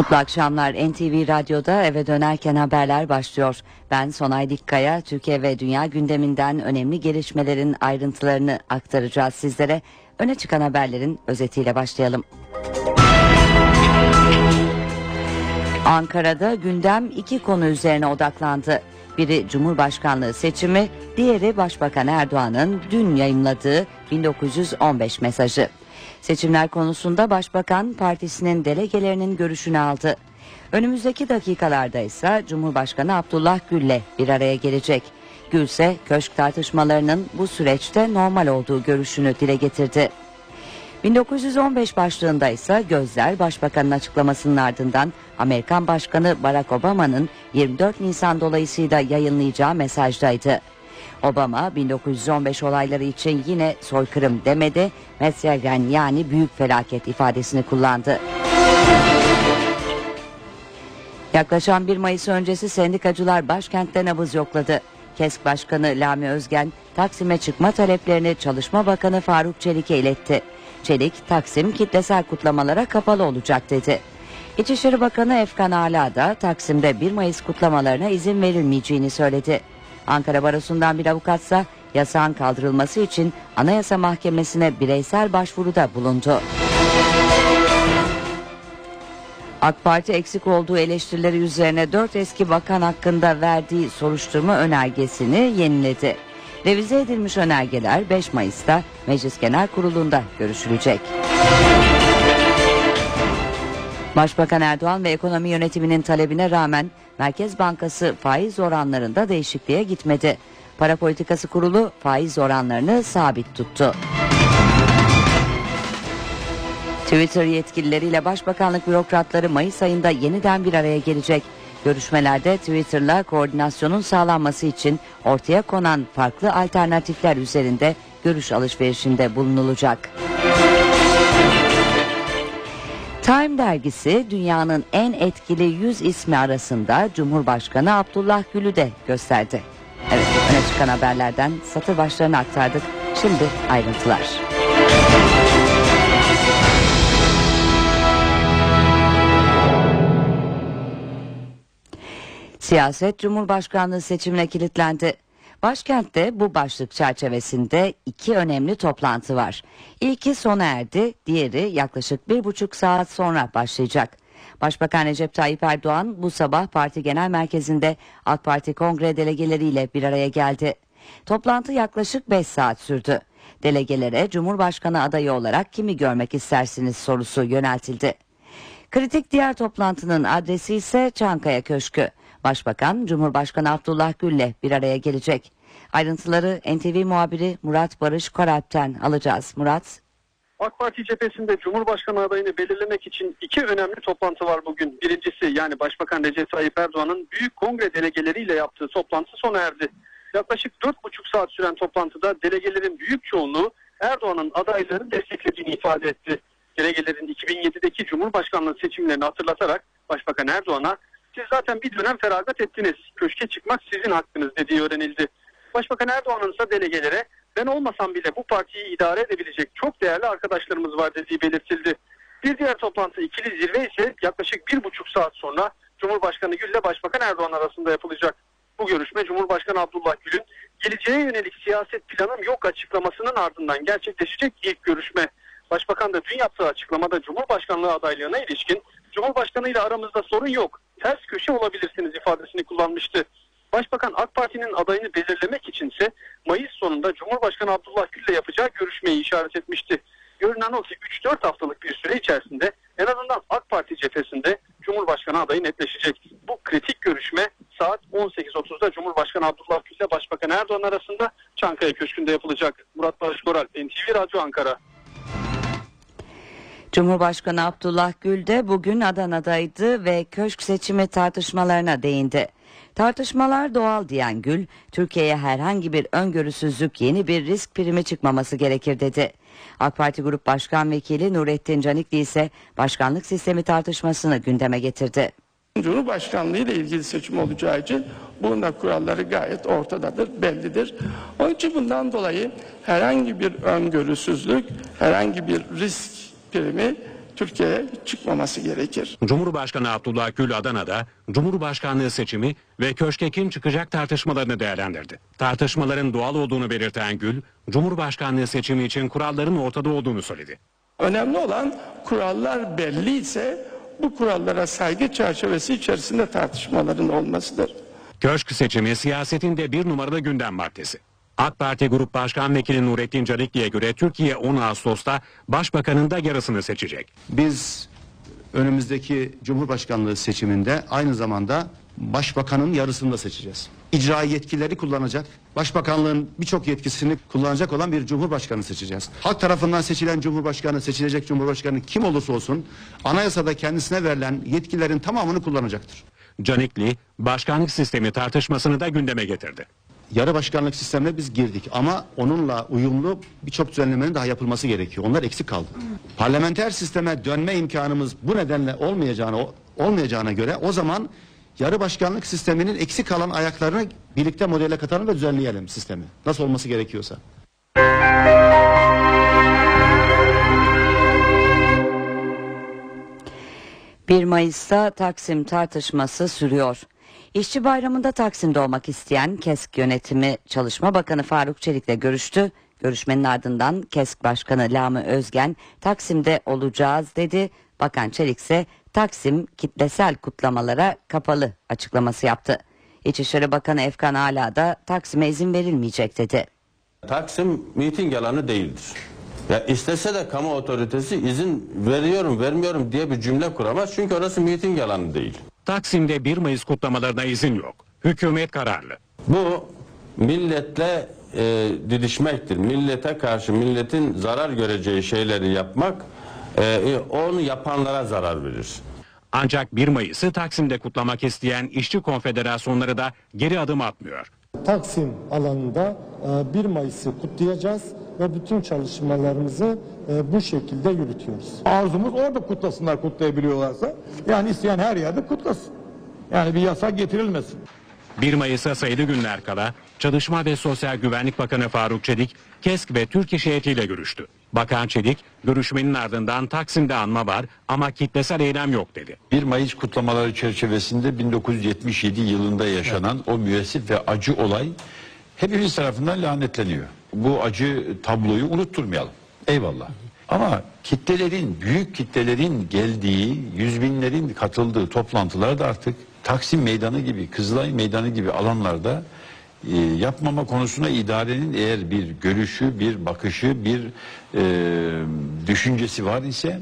Mutlu akşamlar. NTV Radyo'da eve dönerken haberler başlıyor. Ben Sonay Dikkaya, Türkiye ve dünya gündeminden önemli gelişmelerin ayrıntılarını aktaracağız sizlere. Öne çıkan haberlerin özetiyle başlayalım. Ankara'da gündem iki konu üzerine odaklandı. Biri Cumhurbaşkanlığı seçimi, diğeri Başbakan Erdoğan'ın dün yayınladığı 1915 mesajı. Seçimler konusunda Başbakan partisinin delegelerinin görüşünü aldı. Önümüzdeki dakikalarda ise Cumhurbaşkanı Abdullah Gül'le bir araya gelecek. Gül ise köşk tartışmalarının bu süreçte normal olduğu görüşünü dile getirdi. 1915 başlığında ise gözler Başbakanın açıklamasının ardından Amerikan Başkanı Barack Obama'nın 24 Nisan dolayısıyla yayınlayacağı mesajdaydı. Obama 1915 olayları için yine soykırım demedi, Mesyagen yani büyük felaket ifadesini kullandı. Yaklaşan 1 Mayıs öncesi sendikacılar başkentte nabız yokladı. KESK Başkanı Lami Özgen Taksim'e çıkma taleplerini Çalışma Bakanı Faruk Çelik'e iletti. Çelik, Taksim kitlesel kutlamalara kapalı olacak dedi. İçişleri Bakanı Efkan Ala da Taksim'de 1 Mayıs kutlamalarına izin verilmeyeceğini söyledi. Ankara Barosu'ndan bir avukatsa yasağın kaldırılması için Anayasa Mahkemesi'ne bireysel başvuruda bulundu. AK Parti eksik olduğu eleştirileri üzerine 4 eski bakan hakkında verdiği soruşturma önergesini yeniledi. Revize edilmiş önergeler 5 Mayıs'ta Meclis Genel Kurulu'nda görüşülecek. Başbakan Erdoğan ve ekonomi yönetiminin talebine rağmen Merkez Bankası faiz oranlarında değişikliğe gitmedi. Para Politikası Kurulu faiz oranlarını sabit tuttu. Twitter yetkilileriyle başbakanlık bürokratları Mayıs ayında yeniden bir araya gelecek. Görüşmelerde Twitter'la koordinasyonun sağlanması için ortaya konan farklı alternatifler üzerinde görüş alışverişinde bulunulacak. Time dergisi dünyanın en etkili 100 ismi arasında Cumhurbaşkanı Abdullah Gül'ü de gösterdi. Evet öne çıkan haberlerden satır başlarını aktardık. Şimdi ayrıntılar. Siyaset Cumhurbaşkanlığı seçimine kilitlendi. Başkentte bu başlık çerçevesinde iki önemli toplantı var. İlki sona erdi, diğeri yaklaşık bir buçuk saat sonra başlayacak. Başbakan Recep Tayyip Erdoğan bu sabah parti genel merkezinde AK Parti kongre delegeleriyle bir araya geldi. Toplantı yaklaşık 5 saat sürdü. Delegelere Cumhurbaşkanı adayı olarak kimi görmek istersiniz sorusu yöneltildi. Kritik diğer toplantının adresi ise Çankaya Köşkü. Başbakan Cumhurbaşkanı Abdullah Gül'le bir araya gelecek. Ayrıntıları NTV muhabiri Murat Barış Koralp'ten alacağız. Murat. AK Parti cephesinde Cumhurbaşkanı adayını belirlemek için iki önemli toplantı var bugün. Birincisi yani Başbakan Recep Tayyip Erdoğan'ın büyük kongre delegeleriyle yaptığı toplantı sona erdi. Yaklaşık 4,5 saat süren toplantıda delegelerin büyük çoğunluğu Erdoğan'ın adaylarını desteklediğini ifade etti. Delegelerin 2007'deki Cumhurbaşkanlığı seçimlerini hatırlatarak Başbakan Erdoğan'a siz zaten bir dönem feragat ettiniz. Köşke çıkmak sizin hakkınız dediği öğrenildi. Başbakan Erdoğan'ın ise delegelere ben olmasam bile bu partiyi idare edebilecek çok değerli arkadaşlarımız var dediği belirtildi. Bir diğer toplantı ikili zirve ise yaklaşık bir buçuk saat sonra Cumhurbaşkanı Gül ile Başbakan Erdoğan arasında yapılacak. Bu görüşme Cumhurbaşkanı Abdullah Gül'ün geleceğe yönelik siyaset planım yok açıklamasının ardından gerçekleşecek ilk görüşme. Başbakan da dün yaptığı açıklamada Cumhurbaşkanlığı adaylığına ilişkin Cumhurbaşkanı ile aramızda sorun yok. Ters köşe olabilirsiniz ifadesini kullanmıştı. Başbakan AK Parti'nin adayını belirlemek içinse Mayıs sonunda Cumhurbaşkanı Abdullah Gül'le yapacağı görüşmeyi işaret etmişti. Görünen o ki 3-4 haftalık bir süre içerisinde en azından AK Parti cephesinde Cumhurbaşkanı adayı netleşecek. Bu kritik görüşme saat 18.30'da Cumhurbaşkanı Abdullah Gül ile Başbakan Erdoğan arasında Çankaya Köşkü'nde yapılacak. Murat Barış Koral, NTV Radyo Ankara. Cumhurbaşkanı Abdullah Gül de bugün Adana'daydı ve köşk seçimi tartışmalarına değindi. Tartışmalar doğal diyen Gül, Türkiye'ye herhangi bir öngörüsüzlük yeni bir risk primi çıkmaması gerekir dedi. AK Parti Grup Başkan Vekili Nurettin Canikli ise başkanlık sistemi tartışmasını gündeme getirdi. Cumhurbaşkanlığı ile ilgili seçim olacağı için bunun da kuralları gayet ortadadır, bellidir. Onun için bundan dolayı herhangi bir öngörüsüzlük, herhangi bir risk primi Türkiye'ye çıkmaması gerekir. Cumhurbaşkanı Abdullah Gül Adana'da Cumhurbaşkanlığı seçimi ve köşke kim çıkacak tartışmalarını değerlendirdi. Tartışmaların doğal olduğunu belirten Gül, Cumhurbaşkanlığı seçimi için kuralların ortada olduğunu söyledi. Önemli olan kurallar belli ise bu kurallara saygı çerçevesi içerisinde tartışmaların olmasıdır. Köşk seçimi siyasetin de bir numaralı gündem maddesi. AK Parti Grup Başkan Vekili Nurettin Canikli'ye göre Türkiye 10 Ağustos'ta Başbakanın da yarısını seçecek. Biz önümüzdeki Cumhurbaşkanlığı seçiminde aynı zamanda Başbakanın yarısını da seçeceğiz. İcra yetkileri kullanacak, Başbakanlığın birçok yetkisini kullanacak olan bir Cumhurbaşkanı seçeceğiz. Halk tarafından seçilen Cumhurbaşkanı, seçilecek Cumhurbaşkanı kim olursa olsun anayasada kendisine verilen yetkilerin tamamını kullanacaktır. Canikli, başkanlık sistemi tartışmasını da gündeme getirdi. Yarı başkanlık sistemine biz girdik ama onunla uyumlu birçok düzenlemenin daha yapılması gerekiyor. Onlar eksik kaldı. Parlamenter sisteme dönme imkanımız bu nedenle olmayacağını olmayacağına göre o zaman yarı başkanlık sisteminin eksik kalan ayaklarını birlikte modele katalım ve düzenleyelim sistemi. Nasıl olması gerekiyorsa. 1 Mayıs'ta Taksim tartışması sürüyor. İşçi bayramında Taksim'de olmak isteyen KESK yönetimi Çalışma Bakanı Faruk Çelik'le görüştü. Görüşmenin ardından KESK Başkanı Lami Özgen Taksim'de olacağız dedi. Bakan Çelik ise Taksim kitlesel kutlamalara kapalı açıklaması yaptı. İçişleri Bakanı Efkan Ala da Taksim'e izin verilmeyecek dedi. Taksim miting alanı değildir. Ya istese de kamu otoritesi izin veriyorum vermiyorum diye bir cümle kuramaz çünkü orası miting alanı değil. Taksim'de 1 Mayıs kutlamalarına izin yok. Hükümet kararlı. Bu milletle e, didişmektir. Millete karşı milletin zarar göreceği şeyleri yapmak e, onu yapanlara zarar verir. Ancak 1 Mayıs'ı Taksim'de kutlamak isteyen işçi konfederasyonları da geri adım atmıyor. Taksim alanında e, 1 Mayıs'ı kutlayacağız ve bütün çalışmalarımızı e, bu şekilde yürütüyoruz. Arzumuz orada kutlasınlar kutlayabiliyorlarsa. Yani isteyen her yerde kutlasın. Yani bir yasak getirilmesin. 1 Mayıs'a sayılı günler kala Çalışma ve Sosyal Güvenlik Bakanı Faruk Çelik, KESK ve Türk İş heyetiyle görüştü. Bakan Çelik, görüşmenin ardından Taksim'de anma var ama kitlesel eylem yok dedi. 1 Mayıs kutlamaları çerçevesinde 1977 yılında yaşanan o müessif ve acı olay hepimiz tarafından lanetleniyor. Bu acı tabloyu unutturmayalım. Eyvallah. Ama kitlelerin, büyük kitlelerin geldiği, yüz binlerin katıldığı toplantılarda artık Taksim Meydanı gibi, Kızılay Meydanı gibi alanlarda e, yapmama konusuna idarenin eğer bir görüşü, bir bakışı, bir e, düşüncesi var ise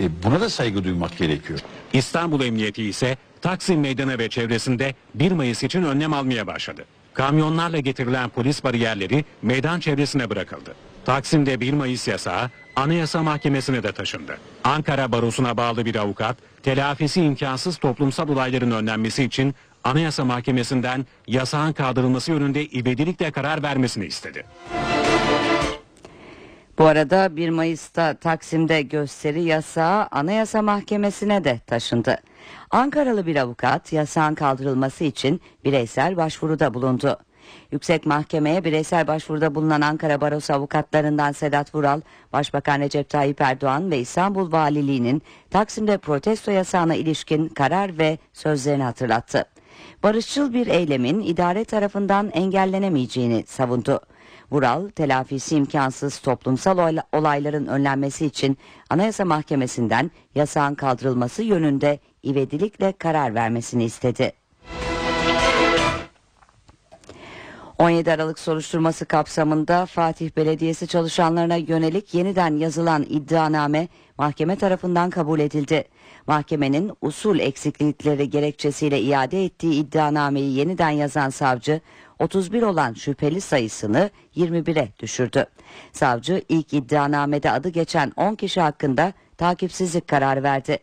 e, buna da saygı duymak gerekiyor. İstanbul Emniyeti ise Taksim Meydanı ve çevresinde 1 Mayıs için önlem almaya başladı. Kamyonlarla getirilen polis bariyerleri meydan çevresine bırakıldı. Taksim'de 1 Mayıs yasağı Anayasa Mahkemesi'ne de taşındı. Ankara Barosu'na bağlı bir avukat telafisi imkansız toplumsal olayların önlenmesi için Anayasa Mahkemesi'nden yasağın kaldırılması yönünde ivedilikle karar vermesini istedi. Bu arada 1 Mayıs'ta Taksim'de gösteri yasağı Anayasa Mahkemesi'ne de taşındı. Ankaralı bir avukat yasağın kaldırılması için bireysel başvuruda bulundu. Yüksek Mahkemeye bireysel başvuruda bulunan Ankara Barosu avukatlarından Sedat Vural, Başbakan Recep Tayyip Erdoğan ve İstanbul Valiliği'nin Taksim'de protesto yasağına ilişkin karar ve sözlerini hatırlattı. Barışçıl bir eylemin idare tarafından engellenemeyeceğini savundu. Vural, telafisi imkansız toplumsal olayların önlenmesi için Anayasa Mahkemesi'nden yasağın kaldırılması yönünde ivedilikle karar vermesini istedi. 17 Aralık soruşturması kapsamında Fatih Belediyesi çalışanlarına yönelik yeniden yazılan iddianame mahkeme tarafından kabul edildi. Mahkemenin usul eksiklikleri gerekçesiyle iade ettiği iddianameyi yeniden yazan savcı 31 olan şüpheli sayısını 21'e düşürdü. Savcı ilk iddianamede adı geçen 10 kişi hakkında takipsizlik kararı verdi.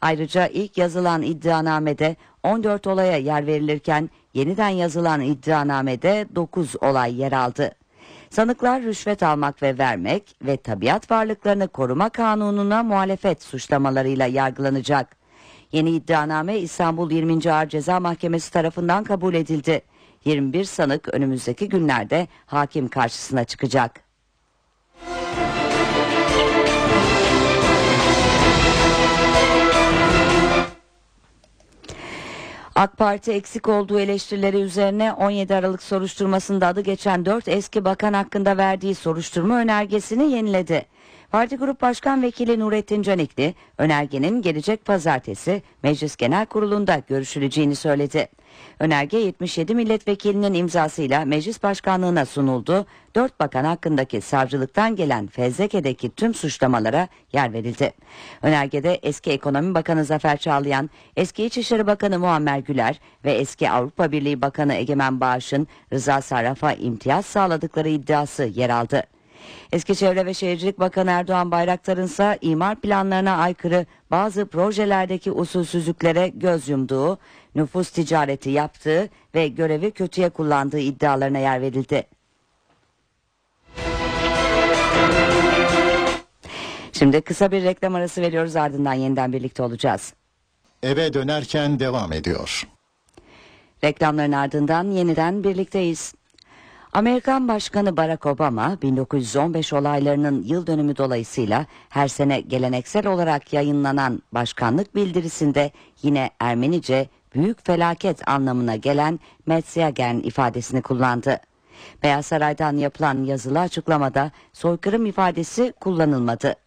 Ayrıca ilk yazılan iddianamede 14 olaya yer verilirken yeniden yazılan iddianamede 9 olay yer aldı. Sanıklar rüşvet almak ve vermek ve tabiat varlıklarını koruma kanununa muhalefet suçlamalarıyla yargılanacak. Yeni iddianame İstanbul 20. Ağır Ceza Mahkemesi tarafından kabul edildi. 21 sanık önümüzdeki günlerde hakim karşısına çıkacak. AK Parti eksik olduğu eleştirileri üzerine 17 Aralık soruşturmasında adı geçen 4 eski bakan hakkında verdiği soruşturma önergesini yeniledi. Parti Grup Başkan Vekili Nurettin Canikli, önergenin gelecek pazartesi Meclis Genel Kurulu'nda görüşüleceğini söyledi. Önerge 77 milletvekilinin imzasıyla meclis başkanlığına sunuldu. 4 bakan hakkındaki savcılıktan gelen fezlekedeki tüm suçlamalara yer verildi. Önergede eski Ekonomi Bakanı Zafer Çağlayan, eski İçişleri Bakanı Muammer Güler ve eski Avrupa Birliği Bakanı Egemen Bağış'ın Rıza Sarraf'a imtiyaz sağladıkları iddiası yer aldı. Eski Çevre ve Şehircilik Bakanı Erdoğan Bayraktar'ın ise imar planlarına aykırı bazı projelerdeki usulsüzlüklere göz yumduğu, nüfus ticareti yaptığı ve görevi kötüye kullandığı iddialarına yer verildi. Şimdi kısa bir reklam arası veriyoruz ardından yeniden birlikte olacağız. Eve dönerken devam ediyor. Reklamların ardından yeniden birlikteyiz. Amerikan Başkanı Barack Obama 1915 olaylarının yıl dönümü dolayısıyla her sene geleneksel olarak yayınlanan başkanlık bildirisinde yine Ermenice büyük felaket anlamına gelen Metziagen ifadesini kullandı. Beyaz Saray'dan yapılan yazılı açıklamada soykırım ifadesi kullanılmadı.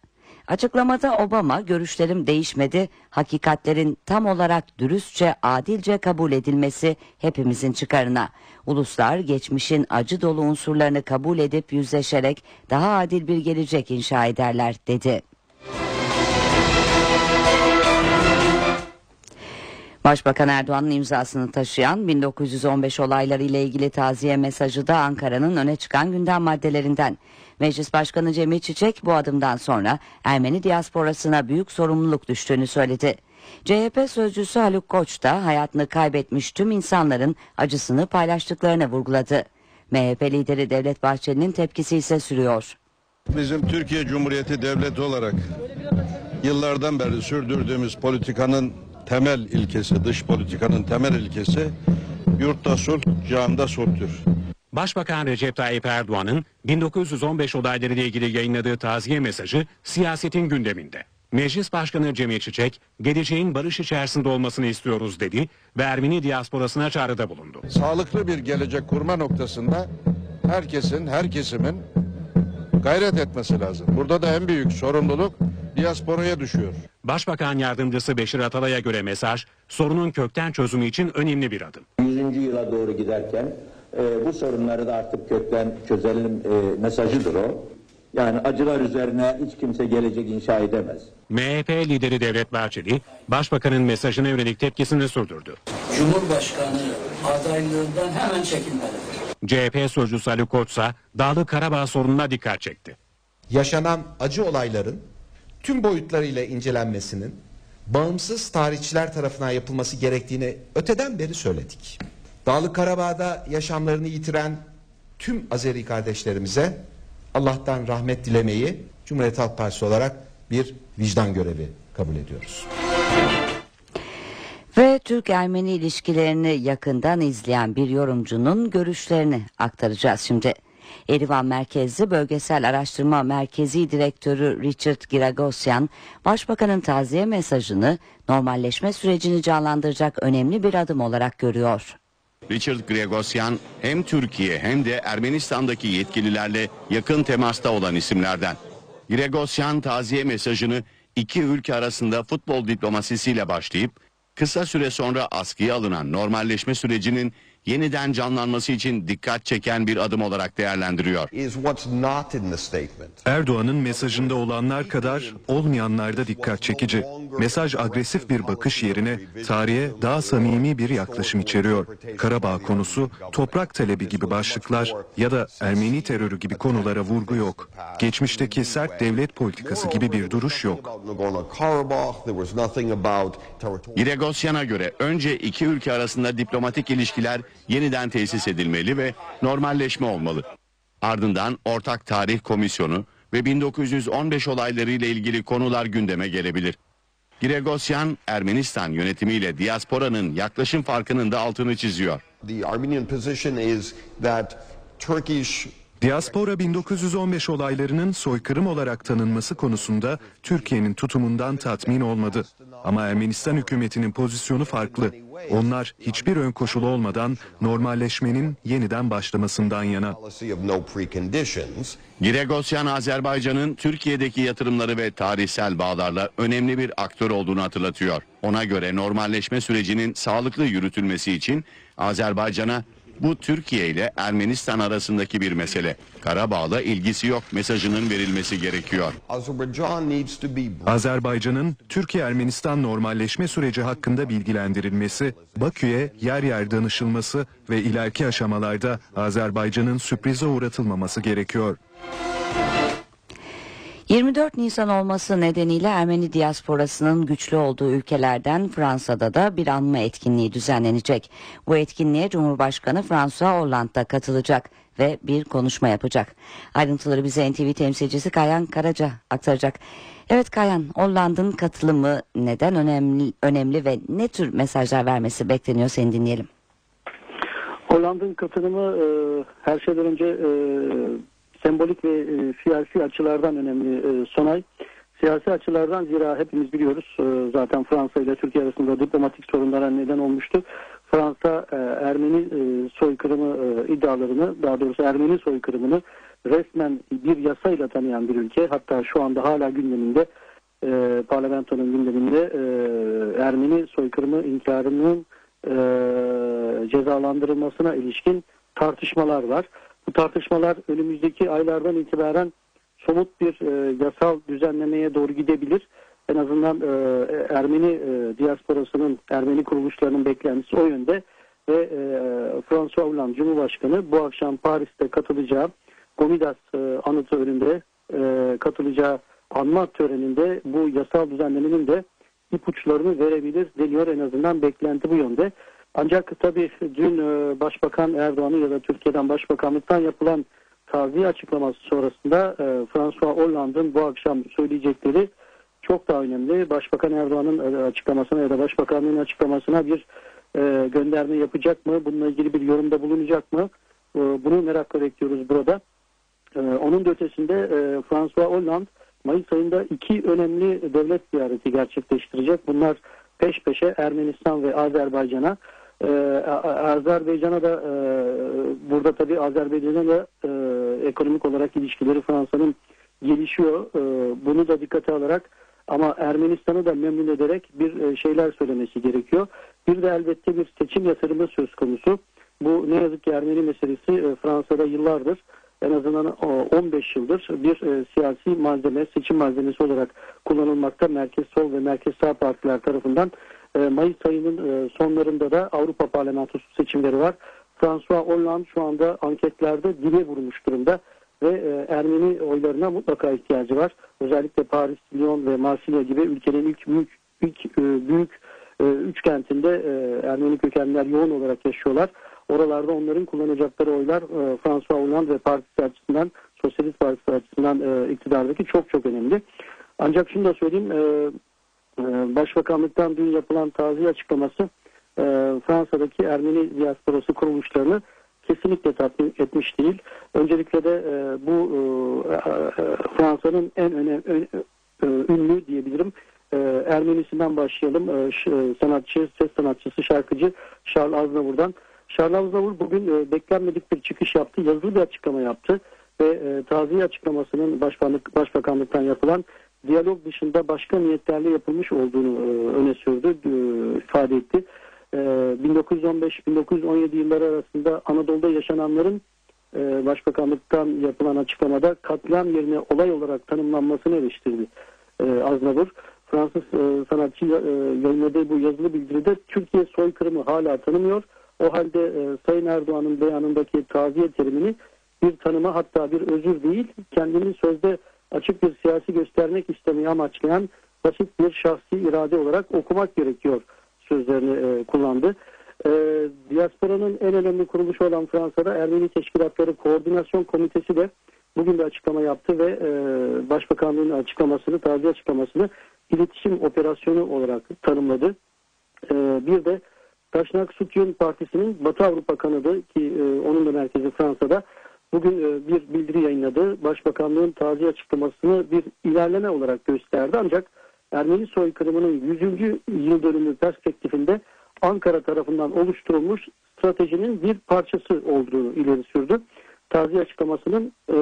Açıklamada Obama görüşlerim değişmedi, hakikatlerin tam olarak dürüstçe, adilce kabul edilmesi hepimizin çıkarına. Uluslar geçmişin acı dolu unsurlarını kabul edip yüzleşerek daha adil bir gelecek inşa ederler dedi. Başbakan Erdoğan'ın imzasını taşıyan 1915 olayları ile ilgili taziye mesajı da Ankara'nın öne çıkan gündem maddelerinden. Meclis Başkanı Cemil Çiçek bu adımdan sonra Ermeni diasporasına büyük sorumluluk düştüğünü söyledi. CHP sözcüsü Haluk Koç da hayatını kaybetmiş tüm insanların acısını paylaştıklarını vurguladı. MHP lideri Devlet Bahçeli'nin tepkisi ise sürüyor. Bizim Türkiye Cumhuriyeti Devleti olarak yıllardan beri sürdürdüğümüz politikanın temel ilkesi, dış politikanın temel ilkesi yurtta sulh, canda sulhtür. Başbakan Recep Tayyip Erdoğan'ın 1915 olayları ile ilgili yayınladığı taziye mesajı siyasetin gündeminde. Meclis Başkanı Cemil Çiçek, geleceğin barış içerisinde olmasını istiyoruz dedi ve Ermeni diasporasına çağrıda bulundu. Sağlıklı bir gelecek kurma noktasında herkesin, her kesimin gayret etmesi lazım. Burada da en büyük sorumluluk diasporaya düşüyor. Başbakan Yardımcısı Beşir Atalay'a göre mesaj, sorunun kökten çözümü için önemli bir adım. 100. yıla doğru giderken e, bu sorunları da artık kökten çözelim e, mesajıdır o. Yani acılar üzerine hiç kimse gelecek inşa edemez. MHP lideri Devlet Bahçeli, Başbakanın mesajına yönelik tepkisini sürdürdü. Cumhurbaşkanı adaylığından hemen çekilmelidir. CHP sözcüsü Ali Koç ise Dağlı Karabağ sorununa dikkat çekti. Yaşanan acı olayların tüm boyutlarıyla incelenmesinin bağımsız tarihçiler tarafından yapılması gerektiğini öteden beri söyledik. Dağlı Karabağ'da yaşamlarını yitiren tüm Azeri kardeşlerimize Allah'tan rahmet dilemeyi Cumhuriyet Halk Partisi olarak bir vicdan görevi kabul ediyoruz. Ve Türk-Ermeni ilişkilerini yakından izleyen bir yorumcunun görüşlerini aktaracağız şimdi. Erivan Merkezli Bölgesel Araştırma Merkezi Direktörü Richard Giragosyan, Başbakanın taziye mesajını normalleşme sürecini canlandıracak önemli bir adım olarak görüyor. Richard Gregosyan hem Türkiye hem de Ermenistan'daki yetkililerle yakın temasta olan isimlerden. Gregosyan taziye mesajını iki ülke arasında futbol diplomasisiyle başlayıp kısa süre sonra askıya alınan normalleşme sürecinin yeniden canlanması için dikkat çeken bir adım olarak değerlendiriyor. Erdoğan'ın mesajında olanlar kadar olmayanlar da dikkat çekici. Mesaj agresif bir bakış yerine tarihe daha samimi bir yaklaşım içeriyor. Karabağ konusu, toprak talebi gibi başlıklar ya da Ermeni terörü gibi konulara vurgu yok. Geçmişteki sert devlet politikası gibi bir duruş yok. Gregosyan'a göre önce iki ülke arasında diplomatik ilişkiler yeniden tesis edilmeli ve normalleşme olmalı. Ardından ortak tarih komisyonu ve 1915 olayları ile ilgili konular gündeme gelebilir. Gregosyan, Ermenistan yönetimiyle diasporanın yaklaşım farkının da altını çiziyor. Diaspora 1915 olaylarının soykırım olarak tanınması konusunda Türkiye'nin tutumundan tatmin olmadı. Ama Ermenistan hükümetinin pozisyonu farklı. Onlar hiçbir ön koşulu olmadan normalleşmenin yeniden başlamasından yana. Giregosyan Azerbaycan'ın Türkiye'deki yatırımları ve tarihsel bağlarla önemli bir aktör olduğunu hatırlatıyor. Ona göre normalleşme sürecinin sağlıklı yürütülmesi için Azerbaycan'a bu Türkiye ile Ermenistan arasındaki bir mesele. Karabağ'la ilgisi yok mesajının verilmesi gerekiyor. Azerbaycan'ın Türkiye-Ermenistan normalleşme süreci hakkında bilgilendirilmesi, Bakü'ye yer yer danışılması ve ileriki aşamalarda Azerbaycan'ın sürprize uğratılmaması gerekiyor. 24 Nisan olması nedeniyle Ermeni diasporasının güçlü olduğu ülkelerden Fransa'da da bir anma etkinliği düzenlenecek. Bu etkinliğe Cumhurbaşkanı François Hollande katılacak ve bir konuşma yapacak. Ayrıntıları bize NTV temsilcisi Kayan Karaca aktaracak. Evet Kayan, Hollande'ın katılımı neden önemli, önemli ve ne tür mesajlar vermesi bekleniyor seni dinleyelim. Hollanda'nın katılımı e, her şeyden önce e, sembolik ve e, siyasi açılardan önemli e, Sonay. Siyasi açılardan zira hepimiz biliyoruz e, zaten Fransa ile Türkiye arasında diplomatik sorunlara neden olmuştu. Fransa e, Ermeni e, soykırımı e, iddialarını daha doğrusu Ermeni soykırımını resmen bir yasayla tanıyan bir ülke. Hatta şu anda hala gündeminde e, parlamentonun gündeminde e, Ermeni soykırımı inkarının e, cezalandırılmasına ilişkin tartışmalar var. Bu tartışmalar önümüzdeki aylardan itibaren somut bir e, yasal düzenlemeye doğru gidebilir. En azından e, Ermeni e, diasporasının, Ermeni kuruluşlarının beklentisi o yönde ve e, François Hollande Cumhurbaşkanı bu akşam Paris'te katılacağı Gomidas e, anıtı önünde e, katılacağı anma töreninde bu yasal düzenlemenin de ipuçlarını verebilir deniyor en azından beklenti bu yönde. Ancak tabii dün e, Başbakan Erdoğan'ın ya da Türkiye'den Başbakanlıktan yapılan taziye açıklaması sonrasında e, François Hollande'ın bu akşam söyleyecekleri çok daha önemli. Başbakan Erdoğan'ın e, açıklamasına ya da Başbakanlığın açıklamasına bir e, gönderme yapacak mı? Bununla ilgili bir yorumda bulunacak mı? Bunu merakla bekliyoruz burada. Onun da ötesinde e, François Hollande Mayıs ayında iki önemli devlet ziyareti gerçekleştirecek. Bunlar peş peşe Ermenistan ve Azerbaycan'a ee, Azerbaycan'a da e, burada tabii Azerbaycan'a da e, ekonomik olarak ilişkileri Fransa'nın gelişiyor. E, bunu da dikkate alarak ama Ermenistan'ı da memnun ederek bir e, şeyler söylemesi gerekiyor. Bir de elbette bir seçim yatırımı söz konusu. Bu ne yazık ki Ermeni meselesi e, Fransa'da yıllardır en azından 15 yıldır bir e, siyasi malzeme, seçim malzemesi olarak kullanılmakta merkez sol ve merkez sağ partiler tarafından. E, Mayıs ayının e, sonlarında da Avrupa Parlamentosu seçimleri var. François Hollande şu anda anketlerde dibe vurmuş durumda ve e, Ermeni oylarına mutlaka ihtiyacı var. Özellikle Paris, Lyon ve Marsilya gibi ülkenin ilk büyük ilk büyük üç kentinde Ermeni kökenler yoğun olarak yaşıyorlar. Oralarda onların kullanacakları oylar François Hollande ve partisi açısından, Sosyalist Partisi açısından iktidardaki çok çok önemli. Ancak şunu da söyleyeyim, Başbakanlıktan dün yapılan taziye açıklaması e, Fransa'daki Ermeni diasporası kuruluşlarını kesinlikle tatmin etmiş değil. Öncelikle de e, bu e, Fransa'nın en önemli ünlü diyebilirim Ermenisinden başlayalım. Sanatçı, ses sanatçısı, şarkıcı Charles Aznavour'dan. Charles Aznavour bugün beklenmedik bir çıkış yaptı. Yazılı bir açıklama yaptı ve taziye açıklamasının başbakanlık, başbakanlıktan yapılan diyalog dışında başka niyetlerle yapılmış olduğunu e, öne sürdü, e, ifade etti. E, 1915-1917 yılları arasında Anadolu'da yaşananların e, başbakanlıktan yapılan açıklamada katliam yerine olay olarak tanımlanmasını eleştirdi e, Aznavour. Fransız e, sanatçı e, yayınladığı bu yazılı bildiride Türkiye soykırımı hala tanımıyor. O halde e, Sayın Erdoğan'ın beyanındaki taziye terimini bir tanıma hatta bir özür değil kendini sözde açık bir siyasi göstermek istemeyi amaçlayan basit bir şahsi irade olarak okumak gerekiyor sözlerini e, kullandı. E, diasporanın en önemli kuruluşu olan Fransa'da Ermeni Teşkilatları Koordinasyon Komitesi de bugün de açıklama yaptı ve e, Başbakanlığın açıklamasını, taziye açıklamasını iletişim operasyonu olarak tanımladı. E, bir de Taşnak Sutyun Partisi'nin Batı Avrupa kanadı ki e, onun da merkezi Fransa'da bugün e, bir bildiri yayınladı. Başbakanlığın taziye açıklamasını bir ilerleme olarak gösterdi. Ancak Ermeni soykırımının 100. yıl dönümü perspektifinde Ankara tarafından oluşturulmuş stratejinin bir parçası olduğunu ileri sürdü. Taziye açıklamasının e,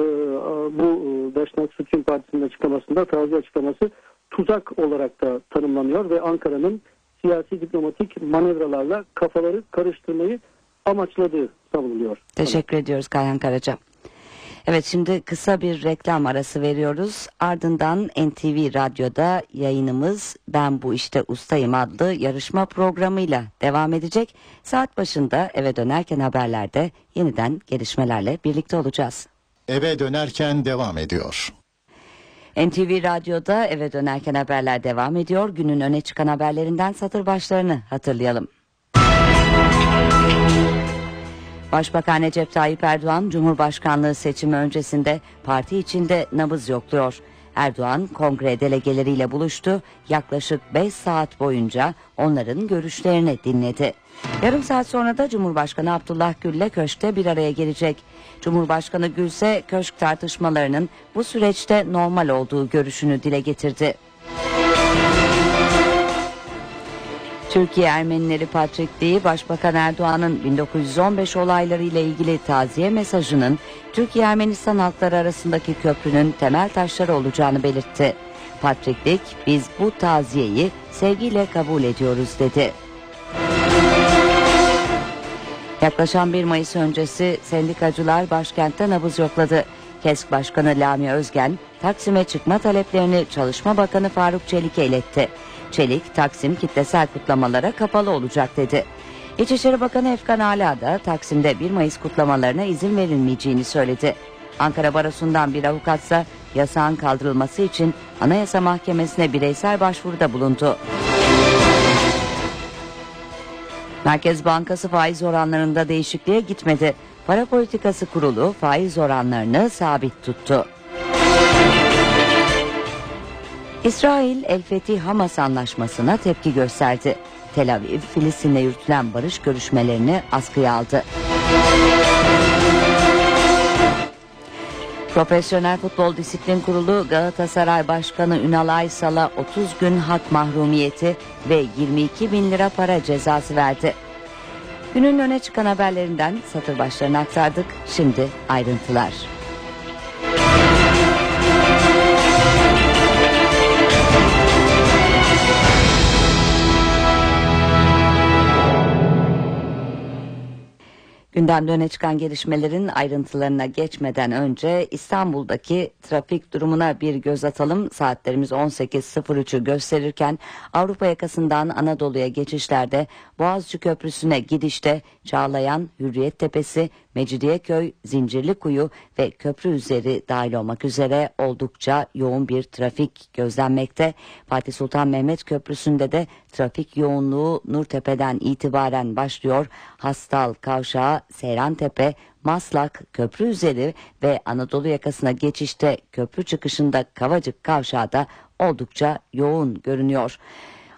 bu e, Daşnak Sütün Partisi'nin açıklamasında taziye açıklaması tuzak olarak da tanımlanıyor ve Ankara'nın siyasi diplomatik manevralarla kafaları karıştırmayı amaçladığı savunuluyor. Teşekkür ediyoruz Kayhan Karaca. Evet şimdi kısa bir reklam arası veriyoruz. Ardından NTV Radyo'da yayınımız Ben Bu İşte Ustayım adlı yarışma programıyla devam edecek. Saat başında eve dönerken haberlerde yeniden gelişmelerle birlikte olacağız. Eve dönerken devam ediyor. NTV Radyo'da eve dönerken haberler devam ediyor. Günün öne çıkan haberlerinden satır başlarını hatırlayalım. Başbakan Recep Tayyip Erdoğan Cumhurbaşkanlığı seçimi öncesinde parti içinde nabız yokluyor. Erdoğan kongre delegeleriyle buluştu. Yaklaşık 5 saat boyunca onların görüşlerini dinledi. Yarım saat sonra da Cumhurbaşkanı Abdullah Gül ile köşkte bir araya gelecek. Cumhurbaşkanı Gül ise köşk tartışmalarının bu süreçte normal olduğu görüşünü dile getirdi. Türkiye Ermenileri Patrikliği Başbakan Erdoğan'ın 1915 olayları ile ilgili taziye mesajının Türkiye Ermenistan halkları arasındaki köprünün temel taşları olacağını belirtti. Patriklik biz bu taziyeyi sevgiyle kabul ediyoruz dedi. Yaklaşan 1 Mayıs öncesi sendikacılar başkentte nabız yokladı. KESK Başkanı Lami Özgen, Taksim'e çıkma taleplerini Çalışma Bakanı Faruk Çelik'e iletti. Çelik, Taksim kitlesel kutlamalara kapalı olacak dedi. İçişleri Bakanı Efkan Ala da Taksim'de 1 Mayıs kutlamalarına izin verilmeyeceğini söyledi. Ankara Barosu'ndan bir avukatsa yasağın kaldırılması için Anayasa Mahkemesi'ne bireysel başvuruda bulundu. Merkez Bankası faiz oranlarında değişikliğe gitmedi. Para Politikası Kurulu faiz oranlarını sabit tuttu. İsrail El Fetih Hamas anlaşmasına tepki gösterdi. Tel Aviv, Filistin'le yürütülen barış görüşmelerini askıya aldı. Profesyonel Futbol Disiplin Kurulu Galatasaray Başkanı Ünal Aysal'a 30 gün hak mahrumiyeti ve 22 bin lira para cezası verdi. Günün öne çıkan haberlerinden satır başlarını aktardık. Şimdi ayrıntılar. Gündemde öne çıkan gelişmelerin ayrıntılarına geçmeden önce İstanbul'daki trafik durumuna bir göz atalım. Saatlerimiz 18.03'ü gösterirken Avrupa yakasından Anadolu'ya geçişlerde Boğazcı Köprüsü'ne gidişte Çağlayan, Hürriyet Tepesi, Mecidiyeköy, Zincirlikuyu ve köprü üzeri dahil olmak üzere oldukça yoğun bir trafik gözlenmekte. Fatih Sultan Mehmet Köprüsü'nde de trafik yoğunluğu Nurtepe'den itibaren başlıyor. Hastal, Kavşağı, Seyrantepe, Maslak, köprü üzeri ve Anadolu yakasına geçişte köprü çıkışında Kavacık Kavşağı da oldukça yoğun görünüyor.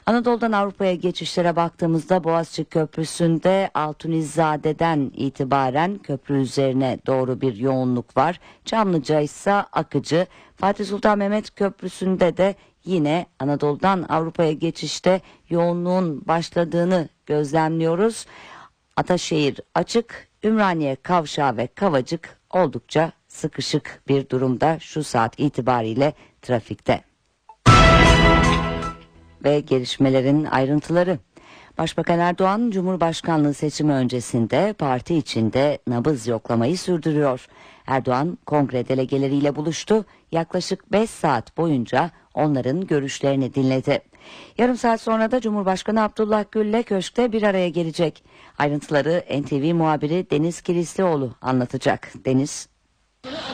Anadolu'dan Avrupa'ya geçişlere baktığımızda Boğaziçi Köprüsü'nde Altunizade'den itibaren köprü üzerine doğru bir yoğunluk var. Çamlıca ise akıcı. Fatih Sultan Mehmet Köprüsü'nde de yine Anadolu'dan Avrupa'ya geçişte yoğunluğun başladığını gözlemliyoruz. Ataşehir açık, Ümraniye Kavşağı ve Kavacık oldukça sıkışık bir durumda şu saat itibariyle trafikte ve gelişmelerin ayrıntıları. Başbakan Erdoğan Cumhurbaşkanlığı seçimi öncesinde parti içinde nabız yoklamayı sürdürüyor. Erdoğan kongre delegeleriyle buluştu. Yaklaşık 5 saat boyunca onların görüşlerini dinledi. Yarım saat sonra da Cumhurbaşkanı Abdullah Gül ile köşkte bir araya gelecek. Ayrıntıları NTV muhabiri Deniz Kilislioğlu anlatacak. Deniz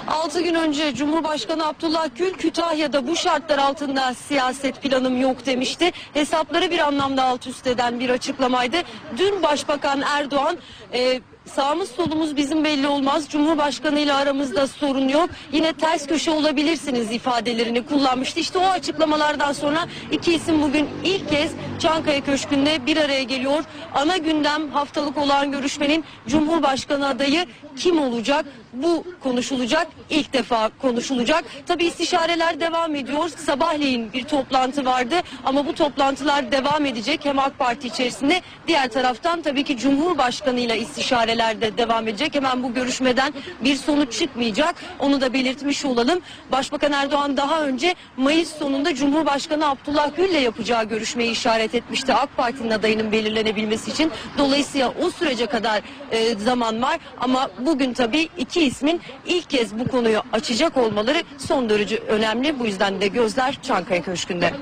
6 gün önce Cumhurbaşkanı Abdullah Gül Kütahya'da bu şartlar altında siyaset planım yok demişti. Hesapları bir anlamda alt üst eden bir açıklamaydı. Dün Başbakan Erdoğan e, sağımız solumuz bizim belli olmaz. Cumhurbaşkanı ile aramızda sorun yok. Yine ters köşe olabilirsiniz ifadelerini kullanmıştı. İşte o açıklamalardan sonra iki isim bugün ilk kez Çankaya Köşkü'nde bir araya geliyor. Ana gündem haftalık olan görüşmenin Cumhurbaşkanı adayı kim olacak? Bu konuşulacak. İlk defa konuşulacak. Tabii istişareler devam ediyor. Sabahleyin bir toplantı vardı ama bu toplantılar devam edecek. Hem AK Parti içerisinde diğer taraftan tabii ki Cumhurbaşkanı ile istişareler de devam edecek. Hemen bu görüşmeden bir sonuç çıkmayacak. Onu da belirtmiş olalım. Başbakan Erdoğan daha önce Mayıs sonunda Cumhurbaşkanı Abdullah Gül'le yapacağı görüşmeyi işaret etmişti. AK Parti'nin adayının belirlenebilmesi için. Dolayısıyla o sürece kadar e, zaman var ama bugün tabii iki ismin ilk kez bu konuyu açacak olmaları son derece önemli. Bu yüzden de gözler Çankaya Köşkü'nde.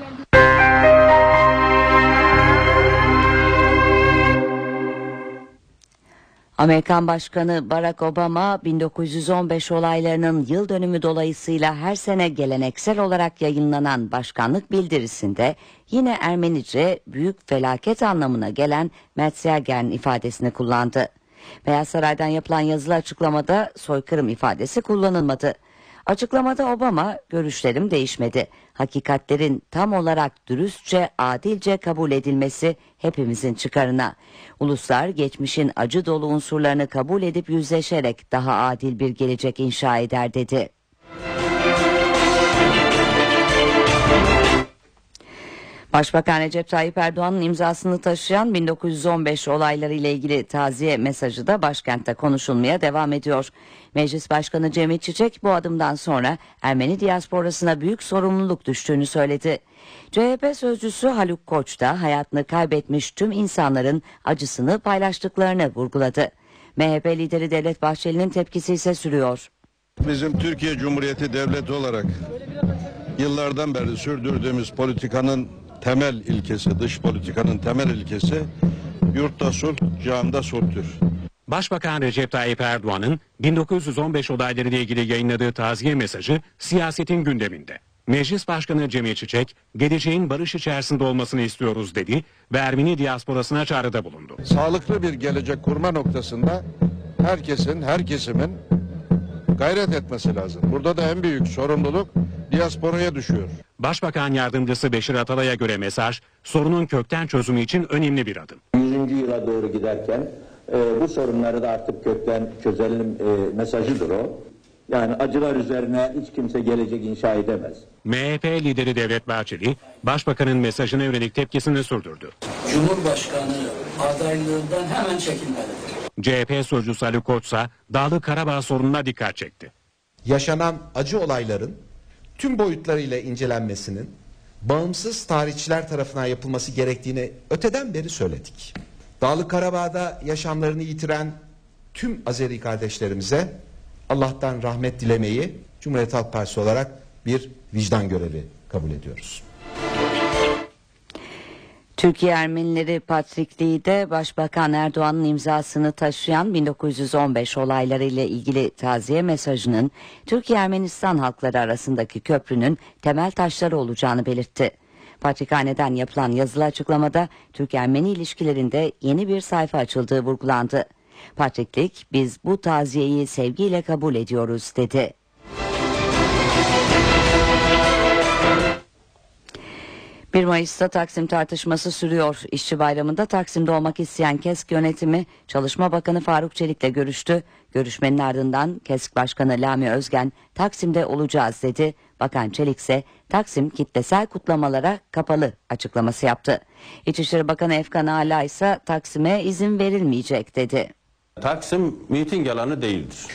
Amerikan Başkanı Barack Obama 1915 olaylarının yıl dönümü dolayısıyla her sene geleneksel olarak yayınlanan başkanlık bildirisinde yine Ermenice büyük felaket anlamına gelen Metzelgern ifadesini kullandı. Beyaz Saray'dan yapılan yazılı açıklamada soykırım ifadesi kullanılmadı. Açıklamada Obama görüşlerim değişmedi. Hakikatlerin tam olarak dürüstçe, adilce kabul edilmesi hepimizin çıkarına. Uluslar geçmişin acı dolu unsurlarını kabul edip yüzleşerek daha adil bir gelecek inşa eder dedi. Başbakan Recep Tayyip Erdoğan'ın imzasını taşıyan 1915 olayları ile ilgili taziye mesajı da başkentte konuşulmaya devam ediyor. Meclis Başkanı Cemil Çiçek bu adımdan sonra Ermeni diasporasına büyük sorumluluk düştüğünü söyledi. CHP sözcüsü Haluk Koç da hayatını kaybetmiş tüm insanların acısını paylaştıklarını vurguladı. MHP lideri Devlet Bahçeli'nin tepkisi ise sürüyor. Bizim Türkiye Cumhuriyeti Devleti olarak yıllardan beri sürdürdüğümüz politikanın temel ilkesi, dış politikanın temel ilkesi yurtta sulh, cihanda sulhtür. Başbakan Recep Tayyip Erdoğan'ın 1915 olayları ile ilgili yayınladığı taziye mesajı siyasetin gündeminde. Meclis Başkanı Cemil Çiçek, geleceğin barış içerisinde olmasını istiyoruz dedi ve Ermeni diasporasına çağrıda bulundu. Sağlıklı bir gelecek kurma noktasında herkesin, her kesimin gayret etmesi lazım. Burada da en büyük sorumluluk diasporaya düşüyor. Başbakan Yardımcısı Beşir Atalay'a göre mesaj, sorunun kökten çözümü için önemli bir adım. 100. yıla doğru giderken e, bu sorunları da artık kökten çözelim e, mesajıdır o. Yani acılar üzerine hiç kimse gelecek inşa edemez. MHP lideri Devlet Bahçeli, Başbakanın mesajına yönelik tepkisini sürdürdü. Cumhurbaşkanı adaylığından hemen çekilmelidir. CHP sözcüsü Ali Koç ise Dağlı Karabağ sorununa dikkat çekti. Yaşanan acı olayların tüm boyutlarıyla incelenmesinin bağımsız tarihçiler tarafından yapılması gerektiğini öteden beri söyledik. Dağlık Karabağ'da yaşamlarını yitiren tüm Azeri kardeşlerimize Allah'tan rahmet dilemeyi Cumhuriyet Halk Partisi olarak bir vicdan görevi kabul ediyoruz. Türkiye Ermenileri Patrikliği de Başbakan Erdoğan'ın imzasını taşıyan 1915 olayları ile ilgili taziye mesajının Türkiye Ermenistan halkları arasındaki köprünün temel taşları olacağını belirtti. Patrikhane'den yapılan yazılı açıklamada Türk-Ermeni ilişkilerinde yeni bir sayfa açıldığı vurgulandı. Patriklik biz bu taziyeyi sevgiyle kabul ediyoruz dedi. Bir Mayıs'ta Taksim tartışması sürüyor. İşçi bayramında Taksim'de olmak isteyen KESK yönetimi Çalışma Bakanı Faruk Çelik'le görüştü. Görüşmenin ardından KESK Başkanı Lami Özgen Taksim'de olacağız dedi. Bakan Çelik ise Taksim kitlesel kutlamalara kapalı açıklaması yaptı. İçişleri Bakanı Efkan Ala ise Taksim'e izin verilmeyecek dedi. Taksim miting alanı değildir.